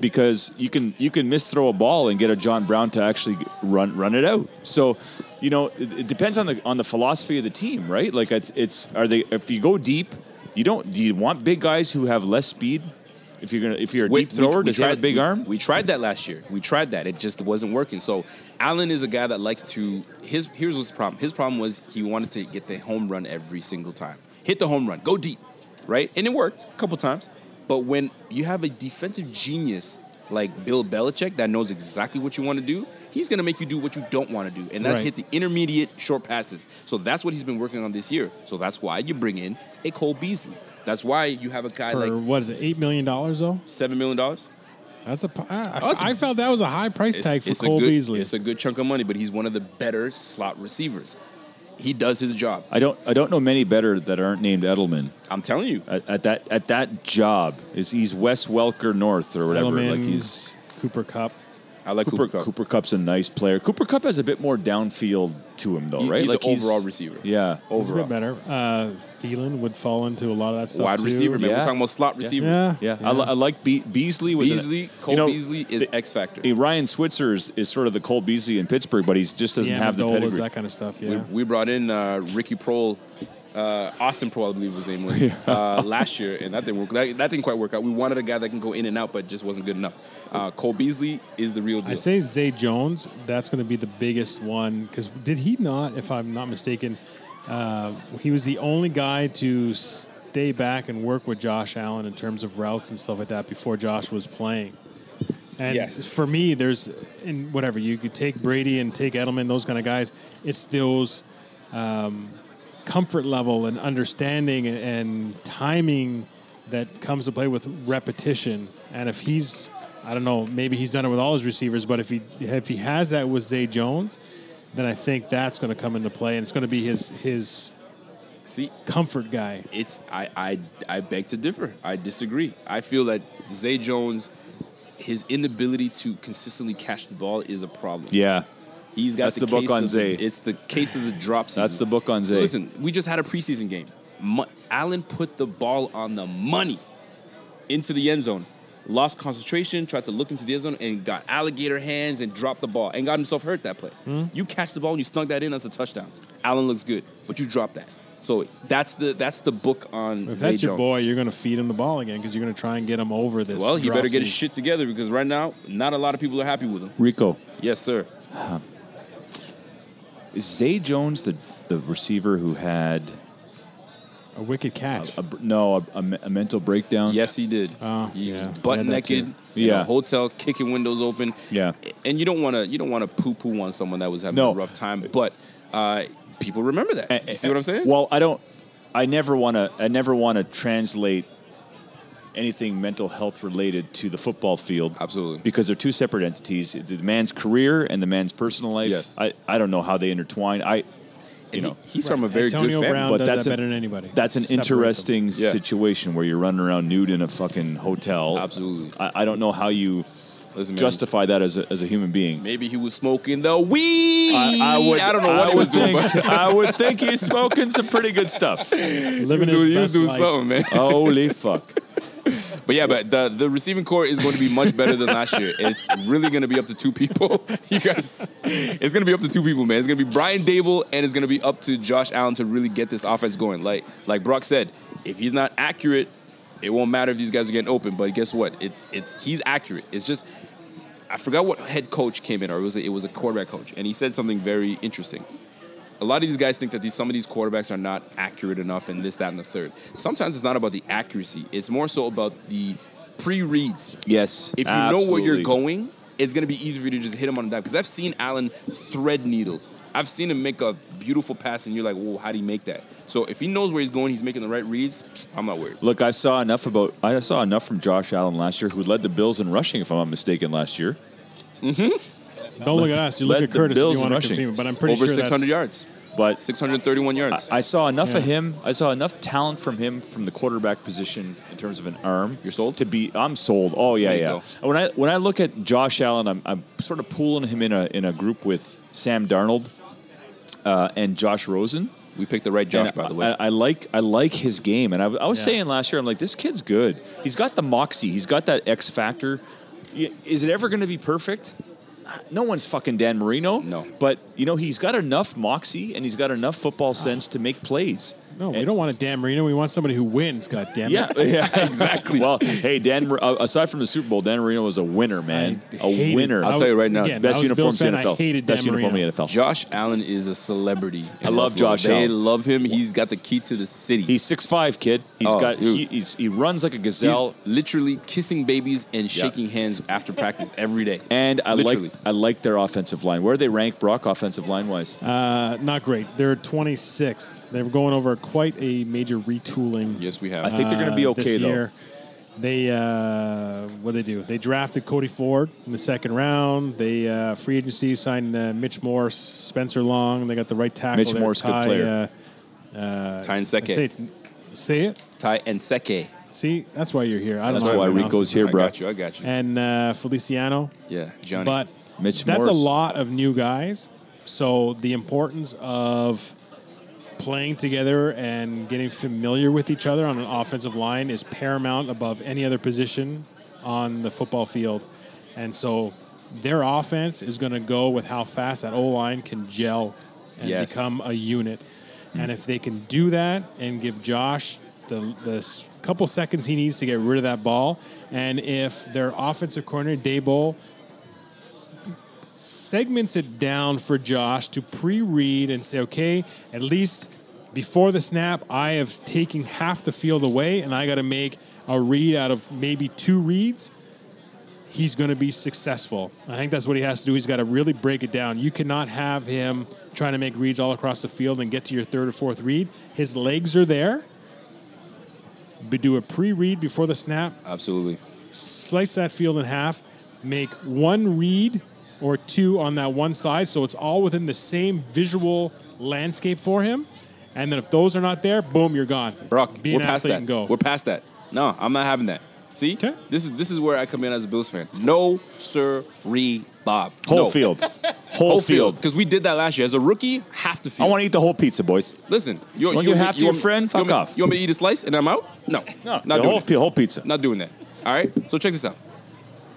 because you can you can miss throw a ball and get a John Brown to actually run run it out. So. You know, it, it depends on the on the philosophy of the team, right? Like it's it's are they if you go deep, you don't do you want big guys who have less speed? If you're gonna if you're a We- deep thrower, we- we does he have a big we- arm? We tried that last year. We tried that. It just wasn't working. So Allen is a guy that likes to. His here's what's the problem. His problem was he wanted to get the home run every single time. Hit the home run. Go deep, right? And it worked a couple times. But when you have a defensive genius like Bill Belichick that knows exactly what you want to do, he's going to make you do what you don't want to do, and that's Right. hit the intermediate short passes. So that's what he's been working on this year. So that's why you bring in a Cole Beasley. That's why you have a guy for like what is it, eight million dollars though? seven million dollars. That's a. I, Oh, felt that was a high price tag for Cole good, Beasley. It's a good chunk of money, but he's one of the better slot receivers. He does his job. I don't I don't know many better that aren't named Edelman I'm telling you. at, at that at that job. Is he's Wes Welker North or whatever? Edelman, Like he's Cooper Kupp. I like Cooper, Cooper, Kupp. Cooper Kupp's a nice player. Cooper Kupp has a bit more downfield to him though, He- right? he's like an overall receiver. Yeah, He's a bit better. Uh, Thielen would fall into a lot of that stuff. Wide too. receiver, man. Yeah. We're talking about slot receivers. Yeah. yeah. I, li- I like Be- Beasley. Was an- Beasley, Cole you know, Beasley is the- X Factor. Hey, Ryan Switzer is, is sort of the Cole Beasley in Pittsburgh, but he just doesn't The have the Amendolas, pedigree. that kind of stuff. We, Yeah. we brought in uh, Ricky Proehl, uh, Austin Proehl, I believe his name was, (laughs) uh, last year, and that didn't work. That, that didn't quite work out. We wanted a guy that can go in and out, but just wasn't good enough. Uh, Cole Beasley is the real deal. I say Zay Jones. That's going to be the biggest one because did he not, if I'm not mistaken, uh, he was the only guy to stay back and work with Josh Allen in terms of routes and stuff like that before Josh was playing. And Yes. for me, there's in whatever you could take Brady and take Edelman, those kind of guys. It's those um, comfort level and understanding and, and timing that comes to play with repetition. And if he's, I don't know, maybe he's done it with all his receivers, but if he if he has that with Zay Jones, then I think that's going to come into play, and it's going to be his his See, comfort guy. it's I, I I beg to differ. I disagree. I feel that Zay Jones, his inability to consistently catch the ball is a problem. yeah, He's got That's the, the book case on Zay. It's the case of the drop season. That's the book on Zay. Listen, we just had a preseason game. Mu- Allen put the ball on the money into the end zone. Lost concentration, tried to look into the end zone, and got alligator hands and dropped the ball and got himself hurt that play. Hmm? You catch the ball and you snug that in, that's a touchdown. Allen looks good, but you drop that. So that's the that's the book on If Zay that's your Jones. boy, you're going to feed him the ball again because you're going to try and get him over this. well, he better get his shit together because right now, not a lot of people are happy with him. Rico. Yes, sir. Is Zay Jones the, the receiver who had A wicked catch. a, br- no a, a a mental breakdown? Yes, he did. Oh, he was yeah. He butt had that naked too. in Yeah. a hotel, kicking windows open. Yeah. and you don't want to you don't want to poo poo on someone that was having No. a rough time, but uh, people remember that. You see what I'm saying? Well, I don't. I never want to. I never want to translate anything mental health related to the football field. Absolutely. Because they're two separate entities. The man's career and the man's personal life. Yes. I, I don't know how they intertwine. I, you know. he- he's from a very Antonio good family. Brown but does that's that an- better than anybody. That's an Separate them. interesting Yeah. situation where you're running around nude in a fucking hotel. Absolutely. I, I don't know how you Listen, man, justify that as a, as a human being. Maybe he was smoking the weed. I, I would. I don't know what he was doing, think, but I would think he's smoking some pretty good stuff. Living (laughs) he was his doing, he was best doing life. something, man. Holy fuck! (laughs) But yeah, but the the receiving corps is going to be much better than last year. It's really going to be up to two people. (laughs) You guys, it's going to be up to two people, man. It's going to be Brian Daboll and it's going to be up to Josh Allen to really get this offense going. Like like Brock said, if he's not accurate, it won't matter if these guys are getting open. But guess what? It's it's he's accurate. It's just I forgot what head coach came in, or it was a, it was a quarterback coach, and he said something very interesting. A lot of these guys think that these some of these quarterbacks are not accurate enough, and this, that, and the third. Sometimes it's not about the accuracy; it's more so about the pre-reads. Yes, If you know where you're going, it's going to be easy for you to just hit him on the dime. Because I've seen Allen thread needles. I've seen him make a beautiful pass, and you're like, "Whoa, how would he make that?" So if he knows where he's going, he's making the right reads. I'm not worried. Look, I saw enough about I saw enough from Josh Allen last year, who led the Bills in rushing, if I'm not mistaken, last year. Mm-hmm. Don't look at us. You look Led at the Curtis if Bills you in want to rushing. confirm it, but I'm pretty Over sure 600 that's, yards, But 631 yards. I saw enough of Yeah. him. I saw enough talent from him from the quarterback position in terms of an arm. You're sold? to be. I'm sold. Oh yeah, There you yeah. When I when I look at Josh Allen, I'm, I'm sort of pooling him in a in a group with Sam Darnold uh, and Josh Rosen. we picked the right Josh, And by the way. I, I like I like his game, and I, I was Yeah. saying last year, I'm like, this kid's good. He's got the moxie. He's got that X factor. Y- Is it ever going to be perfect? No one's fucking Dan Marino. No. but you know he's got enough moxie and he's got enough football sense to make plays. No, we don't want a Dan Marino. We want somebody who wins. God damn it. Yeah, (laughs) yeah, (laughs) exactly. well, hey, Dan. Uh, Aside from the Super Bowl, Dan Marino was a winner, man. I A hated- winner. I'll tell you right now, again, Best I was a Bills in fan, the I NFL. hated Best Dan uniform in Marino. the NFL. Josh Allen is a celebrity. I love Josh They Allen. love him. He's got the key to the city. He's six five, kid. He's Oh, got. dude. He, he's, he runs like a He's gazelle. literally kissing babies and shaking hands after practice (laughs) every day. And I Literally. like I like their offensive line. Where do they rank Brock offensive line wise? Uh, not great. They're 26th. They're going over quite a major retooling. Yes, we have. I think they're going to be uh, okay this though. year. They uh, what they do? They drafted Cody Ford in the second round. They uh, free agency signed uh, Mitch Morse, Spencer Long. They got the right tackle. Mitch there, Morse, good Ty, player. Uh, uh, Ty and say, Seke. it's, say it. Ty Nsekhe. See, that's why you're here. I don't That's know why Rico's it. here, I bro. got you. I got you. And uh, Feliciano. Yeah, Johnny. But Mitch that's Morse. a lot of new guys. So the importance of playing together and getting familiar with each other on an offensive line is paramount above any other position on the football field. And so their offense is going to go with how fast that O line can gel and Yes. become a unit. And if they can do that and give Josh the, the couple seconds he needs to get rid of that ball, and if their offensive coordinator, Daboll, segments it down for Josh to pre-read and say, okay, at least before the snap, I have taken half the field away, and I got to make a read out of maybe two reads. He's going to be successful. I think that's what he has to do. He's got to really break it down. You cannot have him trying to make reads all across the field and get to your third or fourth read. His legs are there. But do a pre-read before the snap Absolutely. slice that field in half, make one read or two on that one side, so it's all within the same visual landscape for him. And then if those are not there, boom, you're gone. Brock, Be we're past that. go. We're past that. No, I'm not having that. See, 'Kay. this is this is where I come in as a Bills fan. No, sir, re Bob. Whole No. field. (laughs) Whole, Whole field. field because we did that last year as a rookie. Half the field. I want to eat the whole pizza, boys. Listen, you, Wanna you, give half to you your want- friend? you Fuck want me- off. You want me to eat a slice and I'm out? No, No, not the doing whole it. field, whole pizza. Not doing that. All right. So check this out.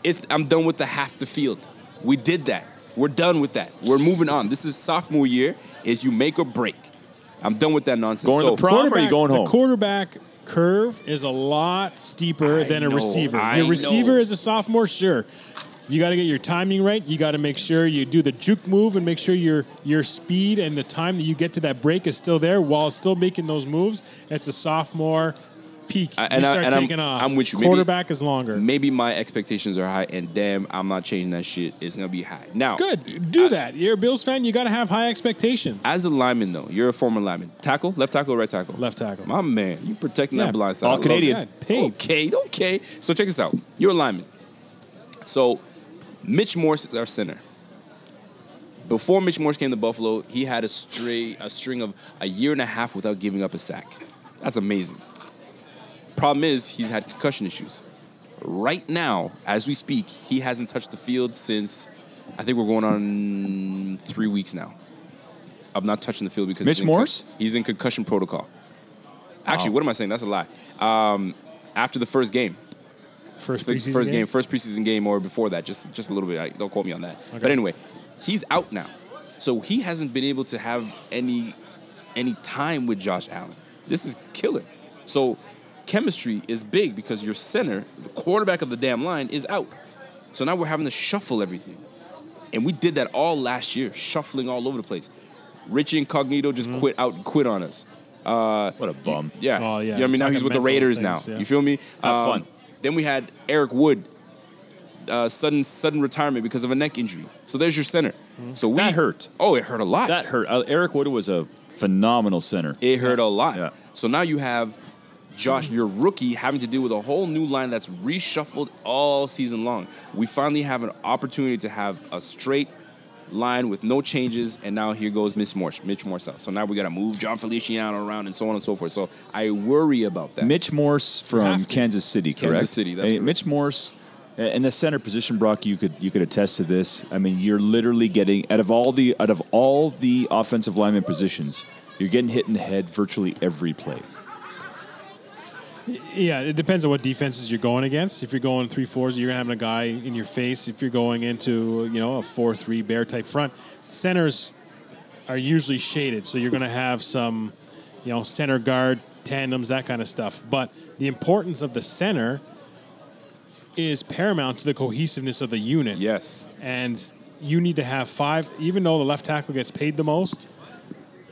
It's I'm done with the half the field. We did that. We're done with that. We're moving on. This is sophomore year. Is you make or break. I'm done with that nonsense. Going to so, prom or are you going home? The quarterback curve is a lot steeper I than a know, receiver. I your receiver know. is a sophomore, sure. You got to get your timing right. You got to make sure you do the juke move and make sure your your speed and the time that you get to that break is still there while still making those moves. It's a sophomore peak. I- you and I- start and I'm- taking off. I'm with you. Maybe- Quarterback is longer. maybe my expectations are high, and damn, I'm not changing that shit. It's gonna be high. Now, Good. Do that. You're a Bills fan. You got to have high expectations. as a lineman though, you're a former lineman. Tackle, left tackle, right tackle. Left tackle. My man, you protecting Yeah. that blind side. All I Canadian. paid. Okay, okay. So check this out. You're a lineman. So Mitch Morse is our center. Before Mitch Morse came to Buffalo, he had a stray a string of a year and a half without giving up a sack. That's amazing. Problem is, he's had concussion issues. Right now, as we speak, he hasn't touched the field since I think we're going on three weeks now of not touching the field because Mitch he's in Morse? he's in concussion protocol. Actually, Wow. what am I saying? That's a lie. Um, after the first game, First preseason first game? game, first preseason game, or before that, just just a little bit. I, don't quote me on that. Okay. But anyway, he's out now, so he hasn't been able to have any any time with Josh Allen. This is killer. So chemistry is big because your center, the quarterback of the damn line, is out. So now we're having to shuffle everything, and we did that all last year, shuffling all over the place. Richie Incognito just quit out, quit on us. Uh, what a bum. Yeah. Mm-hmm. Oh, yeah. You know what I mean? Now he's with the Raiders things, now. yeah. You feel me? Um, fun. Then we had Eric Wood, uh, sudden sudden retirement because of a neck injury. So there's your center. Mm-hmm. So we That hurt. Oh, it hurt a lot. That hurt. Uh, Eric Wood was a phenomenal center. It hurt a lot. Yeah. So now you have Josh, your rookie, having to deal with a whole new line that's reshuffled all season long. We finally have an opportunity to have a straight line with no changes, and now here goes Mitch Morse, Mitch Morse out. So now we got to move Jon Feliciano around and so on and so forth. So I worry about that. Mitch Morse from. Kansas City, correct? Kansas City, that's Hey, correct. Mitch Morse in the center position, Brock. You could you could attest to this. I mean, you're literally getting out of all the out of all the offensive lineman positions, you're getting hit in the head virtually every play. Yeah, it depends on what defenses you're going against. If you're going three fours, you're having a guy in your face. If you're going into you know a four three bear type front, centers are usually shaded, so you're going to have some you know center guard tandems that kind of stuff. But the importance of the center is paramount to the cohesiveness of the unit. yes. and you need to have five. Even though the left tackle gets paid the most,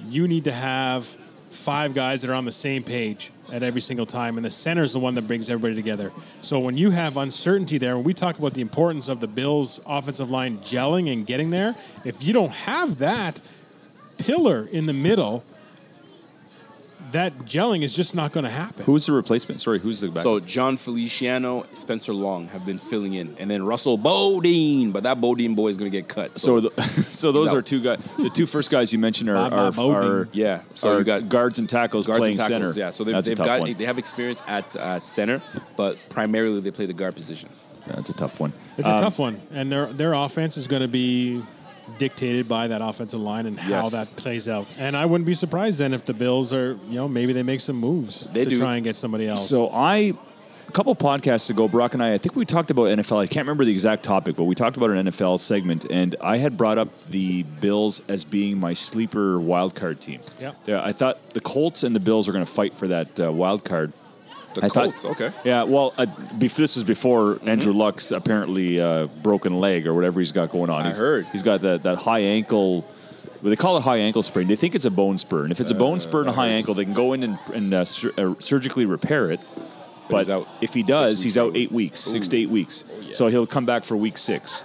you need to have five guys that are on the same page at every single time, and the center is the one that brings everybody together. So when you have uncertainty there, when we talk about the importance of the Bills' offensive line gelling and getting there, if you don't have that pillar in the middle, that gelling is just not going to happen. Who's the replacement? Sorry, who's the back? So Jon Feliciano, Spencer Long have been filling in, and then Russell Bodine, but that Bodine boy is going to get cut. So, So, the, (laughs) so those are two guys. The two first guys you mentioned are Bob are, are yeah, so are you got guards and tackles guards playing and tackles. center. Yeah, so they've, they've got one. they have experience at at center, but primarily they play the guard position. That's a tough one. It's a um, tough one, and their their offense is going to be dictated by that offensive line and how Yes. that plays out. And I wouldn't be surprised then if the Bills are, you know, maybe they make some moves They to do. try and get somebody else. So I, a couple podcasts ago, Brock and I, I think we talked about NFL. I can't remember the exact topic, but we talked about an NFL segment, and I had brought up the Bills as being my sleeper wild card team. Yep. Yeah, I thought the Colts and the Bills are going to fight for that uh, wild card. The I thought- okay. Yeah, well, uh, bef- this was before Andrew Luck's apparently uh, broken leg or whatever he's got going on. I He's- heard. he's got that, that high ankle. Well, they call it high ankle sprain. They think it's a bone spur, and if it's a bone spur and a high ankle, they can go in and, and uh, sur- uh, surgically repair it. But, out if he does, he's out eight weeks, six to eight weeks. So he'll come back for week six.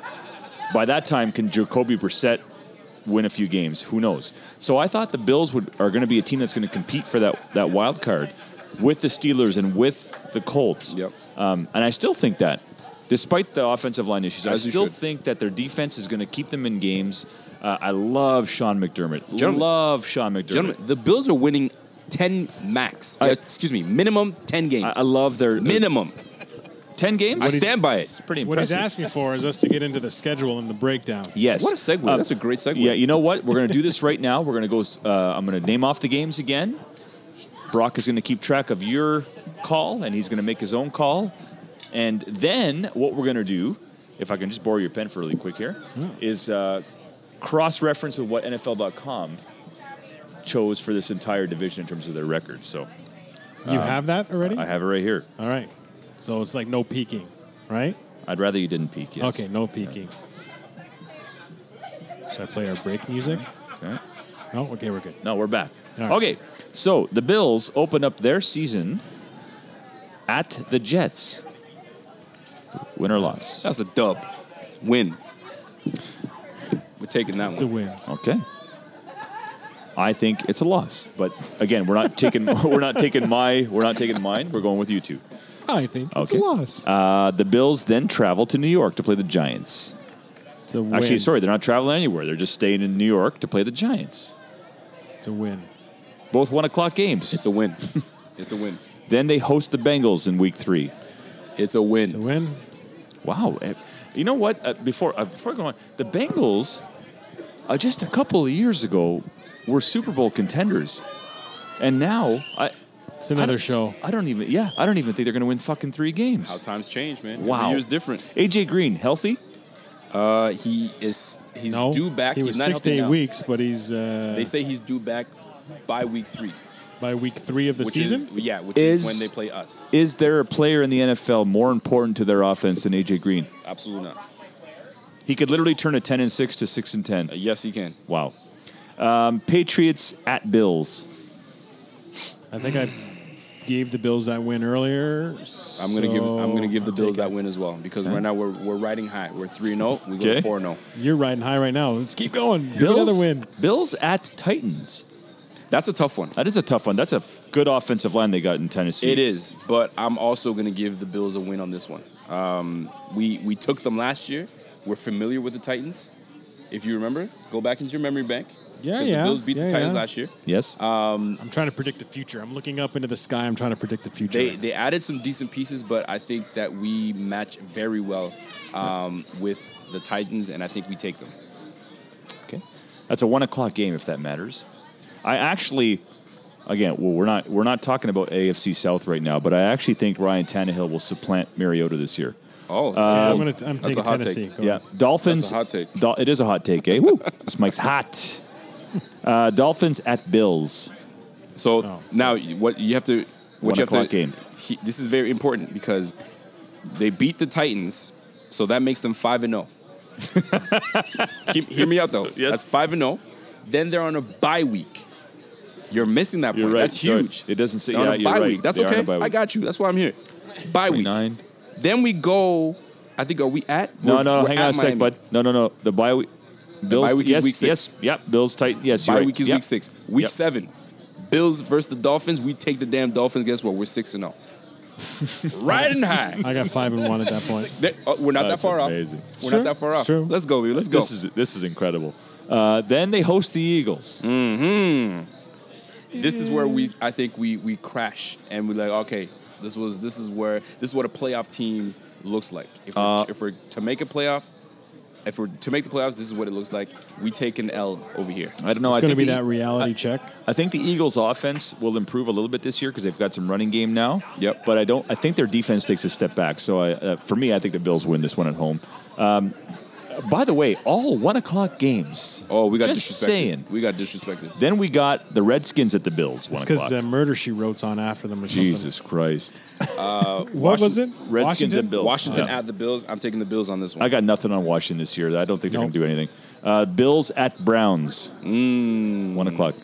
By that time, can Jacoby Brissett win a few games? Who knows? So I thought the Bills would are going to be a team that's going to compete for that that wild card with the Steelers and with the Colts. Yep. Um, and I still think that, despite the offensive line issues, I As you still think that their defense is going to keep them in games. Uh, I love Sean McDermott. Gentlemen. love Sean McDermott. Gentlemen, the Bills are winning ten max. I- Uh, excuse me, minimum ten games. I, I love their minimum. ten games. I stand by it. It's pretty what he's asking for is us to get into the schedule and the breakdown. Yes. What a segue. Uh, That's a great segue. Yeah, you know what? We're going to do this right now. We're going to go. Uh, I'm going to name off the games again. Brock is going to keep track of your call, and he's going to make his own call. And then what we're going to do, if I can just borrow your pen for really quick here, is uh, cross-reference with what NFL.com chose for this entire division in terms of their record. So You have that already? Um, I have it right here. All right. So it's like no peeking, right? I'd rather you didn't peek. Yes. Okay, no peeking. Should I play our break music? Okay. No? Okay, we're good. No, we're back. All right. Okay, so the Bills open up their season at the Jets. Win or loss? That's a dub. Win. We're taking that one. It's a win. Okay. I think it's a loss, but again, we're not taking (laughs) we're not taking my we're not taking mine. We're going with you two. I think it's Okay. a loss. Uh, the Bills then travel to New York to play the Giants. It's a win. Actually, sorry, they're not traveling anywhere. They're just staying in New York to play the Giants. It's a win. Both one o'clock games. It's a win. (laughs) it's a win. then they host the Bengals in Week Three. It's a win. It's a win. Wow. Eh, You know what? Uh, before uh, before I go on, the Bengals, uh, just a couple of years ago, were Super Bowl contenders, and now I It's another show. I don't even. Yeah, I don't even think they're going to win fucking three games. How times change, man. Wow. Every year's different. AJ Green healthy? Uh, he is. He's no, due back. He he's was not six to healthy eight now. weeks, but he's uh, They say he's due back by week three, by week three of the which season. is yeah, which Is- is, when they play us. Is there a player in the NFL more important to their offense than AJ Green? Absolutely not. He could literally turn a ten and six to six and ten. Uh, yes, he can. Wow. Um, Patriots at Bills. I think I gave the Bills that win earlier. I'm gonna give. I'm gonna give the Bills that win as well because right now we're we're riding high. We're 3 0, We go Okay. four and zero. You're riding high right now. Let's keep going. Bills. another win. Bills at Titans. That's a tough one. That is a tough one. That's a f- good offensive line they got in Tennessee. It is, but I'm also going to give the Bills a win on this one. Um, we we took them last year. We're familiar with the Titans. If you remember, go back into your memory bank. Yeah, 'Cause yeah. The Bills beat Yeah, the Titans yeah. last year. Yes. I'm trying to predict the future. I'm looking up into the sky. I'm trying to predict the future. They they added some decent pieces, but I think that we match very well um, with the Titans, and I think we take them. Okay. That's a one o'clock game if that matters. I actually, again, well, we're not we're not talking about AFC South right now, but I actually think Ryan Tannehill will supplant Mariota this year. Oh, Yeah, I'm, gonna, I'm That's taking a hot Tennessee. take. Go Yeah, on. Dolphins. That's a hot take. Dol- it is a hot take, eh? Woo! (laughs) This mic's hot. (laughs) Uh, Dolphins at Bills. So Oh. now what you have to One what you have o'clock to game. he- this is very important because they beat the Titans, so that makes them five and zero. (laughs) Keep, hear me out though. yes. That's five and zero. Then they're on a bye week. You're missing that You're point. right. That's Sorry. huge. It doesn't say- They're on yeah, a bye right. week. That's They okay. a bye I got you. That's why I'm here. Bye week. 29. Then we go. I think are we at? No, we're- no, we're hang on a sec, Miami. bud. No, no, no. The bye week. Bills. bye week is yes, week six. Yes, yep. Bills tight. Yes, Bye you're right. week is Yep. week six. Week Yep. seven, Bills versus the Dolphins. We take the damn Dolphins. Guess what? We're six and (laughs) zero. Riding high. I got five and one at that point. They- oh, we're not That's that far amazing. off. We're true. not that far off. true. Let's go, baby. Let's go. This is this is incredible. Uh, then they host the Eagles. This is where we I think we we crash and we're like, okay, this was this is where this is what a playoff team looks like. If we're, Uh, if we're to make a playoff, if we're to make the playoffs, this is what it looks like. We take an L over here. I don't know. It's I going to think be the- that reality check. I think the Eagles' offense will improve a little bit this year because they've got some running game now. Yep. But I don't. I think their defense takes a step back. So I, uh, for me, I think the Bills win this one at home. Um, by the way, all one o'clock games. Oh, we got Just disrespected. saying. We got disrespected. Then we got the Redskins at the Bills. One It's because o'clock. uh, Murder She wrote on after them or something. Jesus Christ! (laughs) What was it? Redskins Washington? and Bills. Washington Yeah. at the Bills. I'm taking the Bills on this one. I got nothing on Washington this year. I don't think they're Nope. going to do anything. Uh, Bills at Browns. Mm. One o'clock.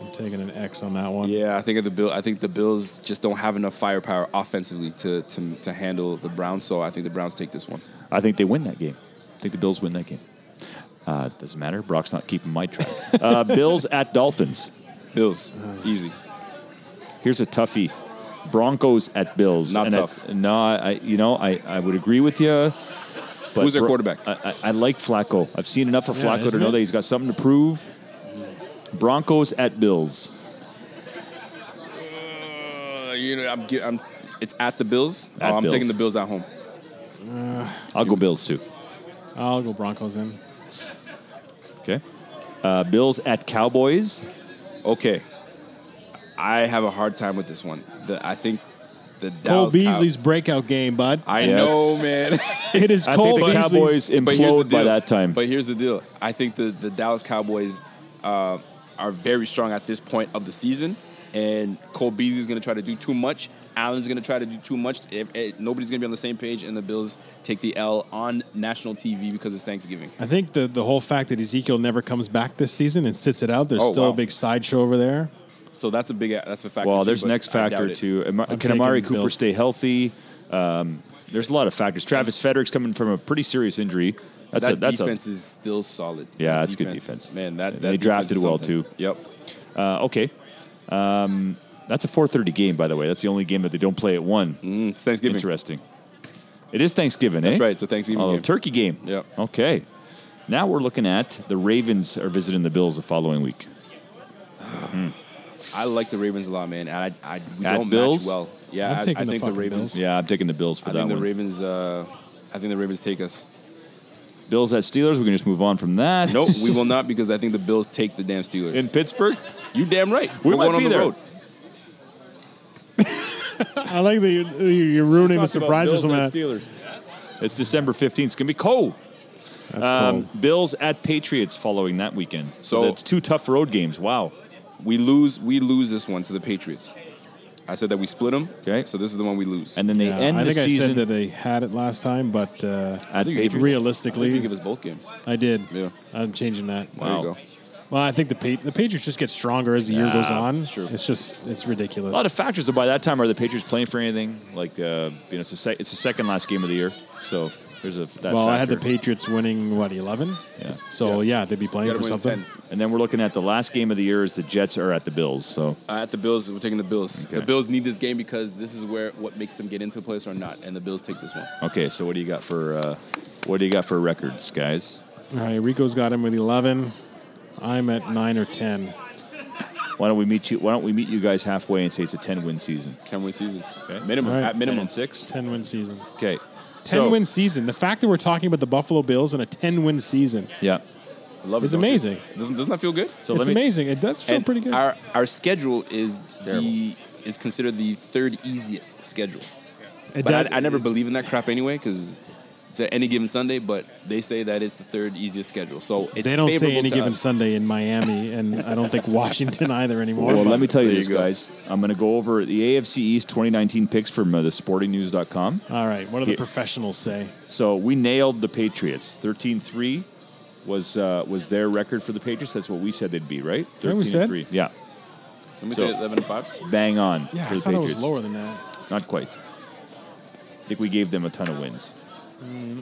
I'm taking an X on that one. Yeah, I think of the Bill. I think the Bills just don't have enough firepower offensively to to, to handle the Browns. So I think the Browns take this one. I think they win that game. I think the Bills win that game. Uh, doesn't matter. Brock's not keeping my track. Uh, Bills at Dolphins. Bills, easy. Here's a toughie. Broncos at Bills. Not And I- tough. no, I, you know, I, I would agree with you. But Who's their Bro- quarterback? I, I, I like Flacco. I've seen enough of Yeah, Flacco to isn't know it? that he's got something to prove. Broncos at Bills. Uh, you know, I'm, gi- I'm. It's at the Bills. At oh, I'm Bills. taking the Bills at home. I'll go Bills too. I'll go Broncos in. Okay. Uh, Bills at Cowboys. Okay. I have a hard time with this one. The, I think the Cole Dallas Cow- Beasley's breakout game, bud. I Yes. know, man. (laughs) It is (laughs) I Cole think the Beasley's. Cowboys But here's the implode by that time. But here's the deal. I think the, the Dallas Cowboys uh, are very strong at this point of the season. And Cole Beasley's going to try to do too much. Allen's going to try to do too much. If, if- nobody's going to be on the same page, and the Bills take the L on national TV because it's Thanksgiving. I think the, the whole fact that Ezekiel never comes back this season and sits it out, there's Oh, still wow. a big sideshow over there. So that's a big that's a factor. Well, there's but next factor it. too. I'm Can Amari Cooper Bills. stay healthy? Um, there's a lot of factors. Travis Frederick's coming from a pretty serious injury. That's that a that's defense is still solid. Yeah, That that's good defense. Man, that, that they drafted well, too. Yep. uh, okay. Um, that's a 4:30 game, by the way. That's the only game that they don't play at one. Mm, it's Thanksgiving. Interesting. It is Thanksgiving, That's eh? right. It's a Thanksgiving Oh, game. turkey game. Yeah. Okay. Now we're looking at the Ravens are visiting the Bills the following week. I like the Ravens a lot, man. And I, I we At don't Bills? match well. Yeah, I'm I, taking I the think the Ravens. Bills. Yeah, I'm taking the Bills for I that think the one. Ravens. Uh, I think the Ravens take us. Bills at Steelers. We can just move on from that. Nope, we will (laughs) not because I think the Bills take the damn Steelers. In Pittsburgh. you damn right. We We're might going be on the there. road. I like that you're, you're ruining the Talked about surprise or Bills something. at Steelers. It's December 15th. It's going to be cold. That's Um, cold. Bills at Patriots following that weekend. So So- it's two tough road games. Wow. We lose. We lose this one to the Patriots. I said that we split them. Okay. So this is the one we lose. And then they Yeah, end I the think I season said that they had it last time, but uh, at you Patriots. gave- I think you realistically, give us both games. I did. Yeah. I'm changing that. There you go. Well, I think the pa- the Patriots just get stronger as the year goes on. it's true. It's just it's ridiculous. A lot of factors. By that time, are the Patriots playing for anything? Like, uh, you know, it's the, sec- it's the second last game of the year. So there's a that well, I had factor. the Patriots winning what 11. Yeah. So yeah, they'd be playing for gotta win something. 10. And then we're looking at the last game of the year is the Jets are at the Bills. So Uh, at the Bills, we're taking the Bills. Okay. The Bills need this game because this is where what makes them get into the playoffs or not, and the Bills take this one. okay, so what do you got for uh, what do you got for records, guys? All right, Rico's got him with 11. I'm at nine or 10. Why don't we meet you? Why don't we meet you guys halfway and say it's a ten win season? Ten win season, Okay. minimum All right. at minimum and six. 10 win season. Okay. 10 So- win season. The fact that we're talking about the Buffalo Bills and a 10 win season Yeah. I love it. is don't you? amazing. Doesn't doesn't that feel good? So it's let me. amazing. It does feel and pretty good. Our our schedule is the is considered the third easiest schedule. It But does- I, I never believe in that crap anyway because it's at any given Sunday. But they say that it's the third easiest schedule, so it's they don't say any given us. Sunday in Miami, and I don't think (laughs) Washington either anymore. Well, let me tell you There this, you go. guys. I'm going to go over the AFC East 2019 picks from uh, the sportingnews.com. All right, what do the professionals say? So we nailed the Patriots. 13-3 was uh, was their record for the Patriots. That's what we said they'd be, right? Yeah, we said. 3. Yeah. Let me So- say eleven and five. Bang on Yeah, for I the thought it Patriots. was lower than that. Not quite. I think we gave them a ton of wins.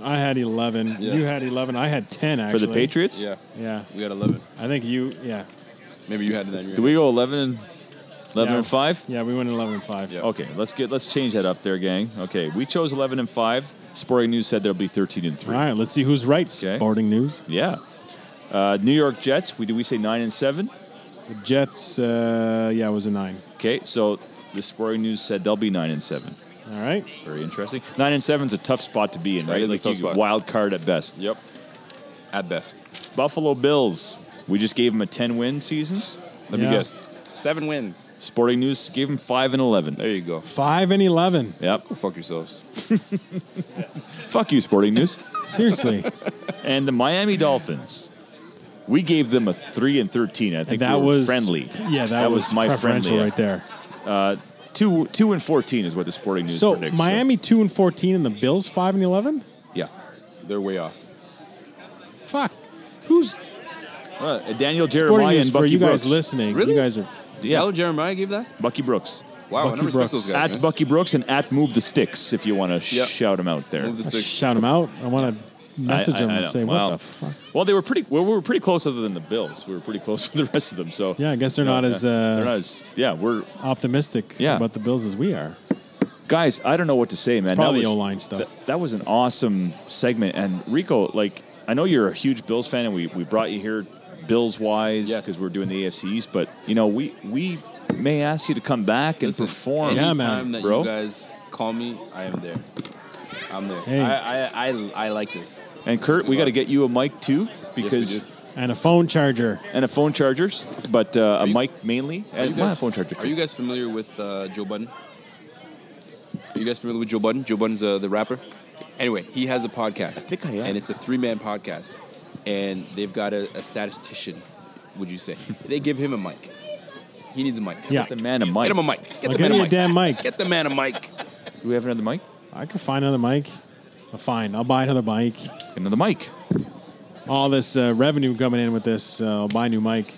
I had 11. Yeah. You had 11. I had 10, actually. For the Patriots? Yeah, Yeah. we got eleven. I think you, yeah. Maybe you had it then. Do we go 11 and 11 Yeah. and 5? Yeah, we went 11 and 5. Yeah. Okay, let's get let's change that up there, gang. Okay, we chose 11 and 5. Sporting News said there'll be 13 and 3. All right, let's see who's right. Okay. Sporting news. Yeah. Uh, New York Jets, we do we say 9 and 7? The Jets, uh, yeah, it was a 9. Okay, so the Sporting News said they'll be 9 and 7. All right. Very interesting. 9 and 7 is a tough spot to be in, That right? is a like tough you- spot. wild card at best. Yep. At best. Buffalo Bills, we just gave them a 10 win season. Let Yeah. me guess. Seven wins. Sporting News gave them 5 and 11. There you go. 5 and 11. Yep. Go fuck yourselves. (laughs) Fuck you, Sporting News. Seriously. (laughs) and the Miami Dolphins, we gave them a 3 and 13. I think that we were was friendly. Yeah, that, was, my preferential friendly. right there. Uh, Two, two and 14 is what the Sporting News So predicts. Miami 2 and 14 and the Bills 5 and 11? yeah. They're way off. Fuck. Who's Uh, Daniel Jeremiah news and for Bucky you guys Brooks. listening? Really? You guys are Yeah. Hello, Jeremiah gave that? Bucky Brooks. Wow, I Bucky never respect Brooks. those guys. At man. Bucky Brooks and at Move the Sticks if you want to Yep. shout them out there. Move the sticks. shout them out. I want to message I- them I and know. say, Wow. what the fuck? Well, they were pretty. Well, we were pretty close, other than the Bills. We were pretty close (laughs) with the rest of them. So Yeah, I guess they're No, not as they're uh, not as. Yeah, we're optimistic Yeah. about the Bills as we are. guys. I don't know what to say, man. probably that was, O-line stuff. That, that was an awesome segment. And Rico, like, I know you're a huge Bills fan, and we we brought you here, Bills wise, Yes. because we're doing the AFCs. But you know, we we may ask you to come back and Listen, perform. Yeah, anytime man. that Bro. you guys call me, I am there. I'm there. Hey. I, I, I, I like this. And Kurt, we got to get you a mic too, because. do. And a phone charger. and a phone charger, but uh, a you- mic mainly, Are you and guys, a phone charger. Are you guys familiar with uh, Joe Budden? Are you guys familiar with Joe Budden? Joe Budden's uh, the rapper. Anyway, he has a podcast. I think I am. And it's a three-man podcast, and they've got a, a statistician. Would you say they give him a mic? He needs a mic. Yeah. the man a mic? Get him a mic. Get I'll the man a mic. damn mic. Get the man a mic. Do we have another mic? I can find another mic. Uh, Fine, I'll buy another mic. Another mic. All this uh, revenue coming in with this, uh, I'll buy a new mic.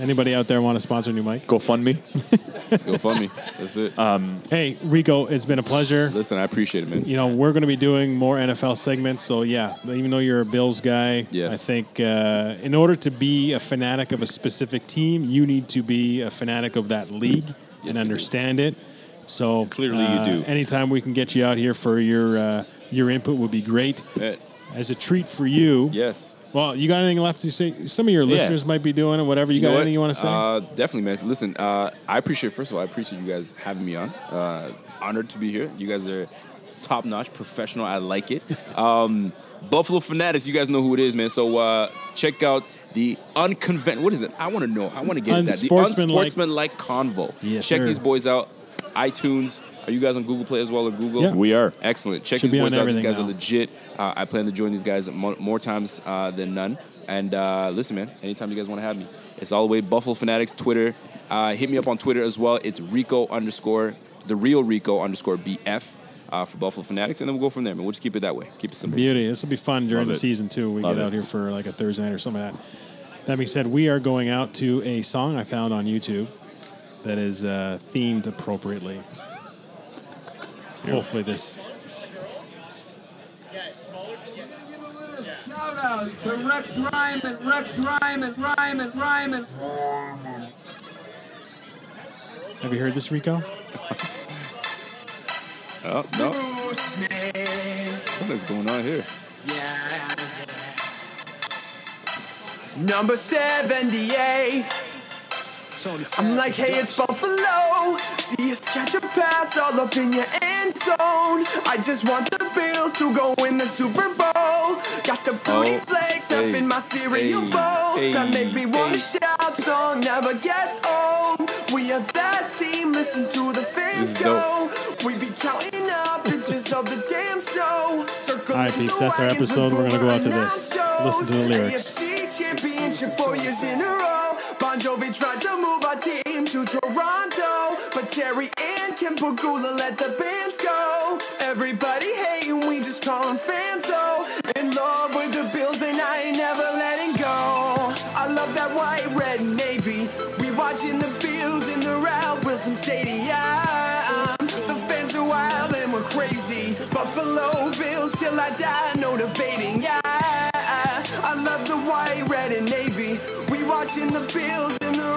Anybody out there want to sponsor a new mic? Go fund me. (laughs) Go fund me. That's it. Hey, Rico, it's been a pleasure. Listen, I appreciate it, man. You know, we're going to be doing more NFL segments. So, yeah, even though you're a Bills guy, Yes. I think uh, in order to be a fanatic of a specific team, you need to be a fanatic of that league you and understand it. So, Clearly you uh, do. Anytime we can get you out here for your uh, your input would be great. Yeah. As a treat for you. Yes. Well, you got anything left to say? Some of your Yeah. listeners might be doing it, whatever. You, got what? anything you want to say? Uh, definitely, man. Listen, uh, I appreciate. First of all, I appreciate you guys having me on. Uh, honored to be here. You guys are top notch, professional. I like it. (laughs) Um, Buffalo Fanatics, you guys know who it is, man. So uh, check out the unconvent. What is it? I want to know. I want to get that. The Unsportsmanlike- unsportsmanlike convo. Yes, check sir. these boys out. iTunes, Are you guys on Google Play as well or Google? Yeah. We are. Excellent. Check Should these be boys out. These everything guys are legit. Uh, I plan to join these guys more, more times uh, than none. And uh, listen, man, anytime you guys want to have me, it's all the way Buffalo Fanatics Twitter. Uh, hit me up on Twitter as well. It's Rico underscore the real Rico underscore BF uh, for Buffalo Fanatics, and then we'll go from there. Man, we'll just keep it that way. Keep it simple. Beauty. This will be fun during Love the it. season too. We Love get it. out here for like a Thursday night or something like that. That being said, we are going out to a song I found on YouTube that is uh, themed appropriately. Hopefully, this. Shout out to Rex Ryman, Rex Ryman, Ryman, Ryman. Have you heard this, Rico? (laughs) Oh no, what is going on here? Number 78. I'm like, hey, it's Buffalo. See us catch a pass all up in your end zone. I just want the Bills to go in the Super Bowl. Got the fruity Oh, flakes hey, up in my cereal hey, bowl. hey, that make me want to hey. shout, song never gets old. We are that team, listen to the This fans go. We be counting up pictures of the damn snow. Circling All right, peeps, the that's our wagons episode. We're gonna go out to this. Listen to the lyrics. AFC championship four years in a row. Bon Jovi tried to move our team to Toronto, but Terry and Kim Pegula let the bands go. Everybody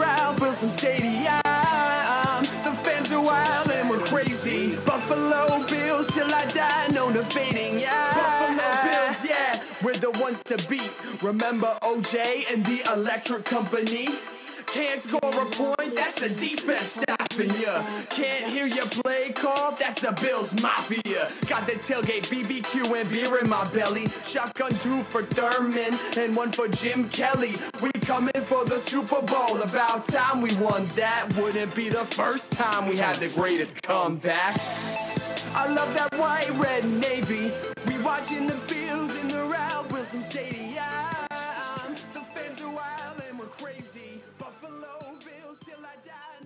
The Ralph Wilson Stadium. The fans are wild and we're crazy. Buffalo Bills till I die, no debating. Yeah, Buffalo Bills, yeah, we're the ones to beat. Remember OJ and the Electric Company? Can't score a point, that's the defense stopping ya. Can't hear your play call, that's the Bills Mafia. Got the tailgate BBQ and beer in my belly. Shotgun two for Thurman and one for Jim Kelly. We coming for the Super Bowl, about time we won that. Wouldn't be the first time we had the greatest comeback. I love that white, red, navy. We watching the fields in the Ralph Wilson Stadium. The fans are wild and we're crazy. Buffalo Bills till I die.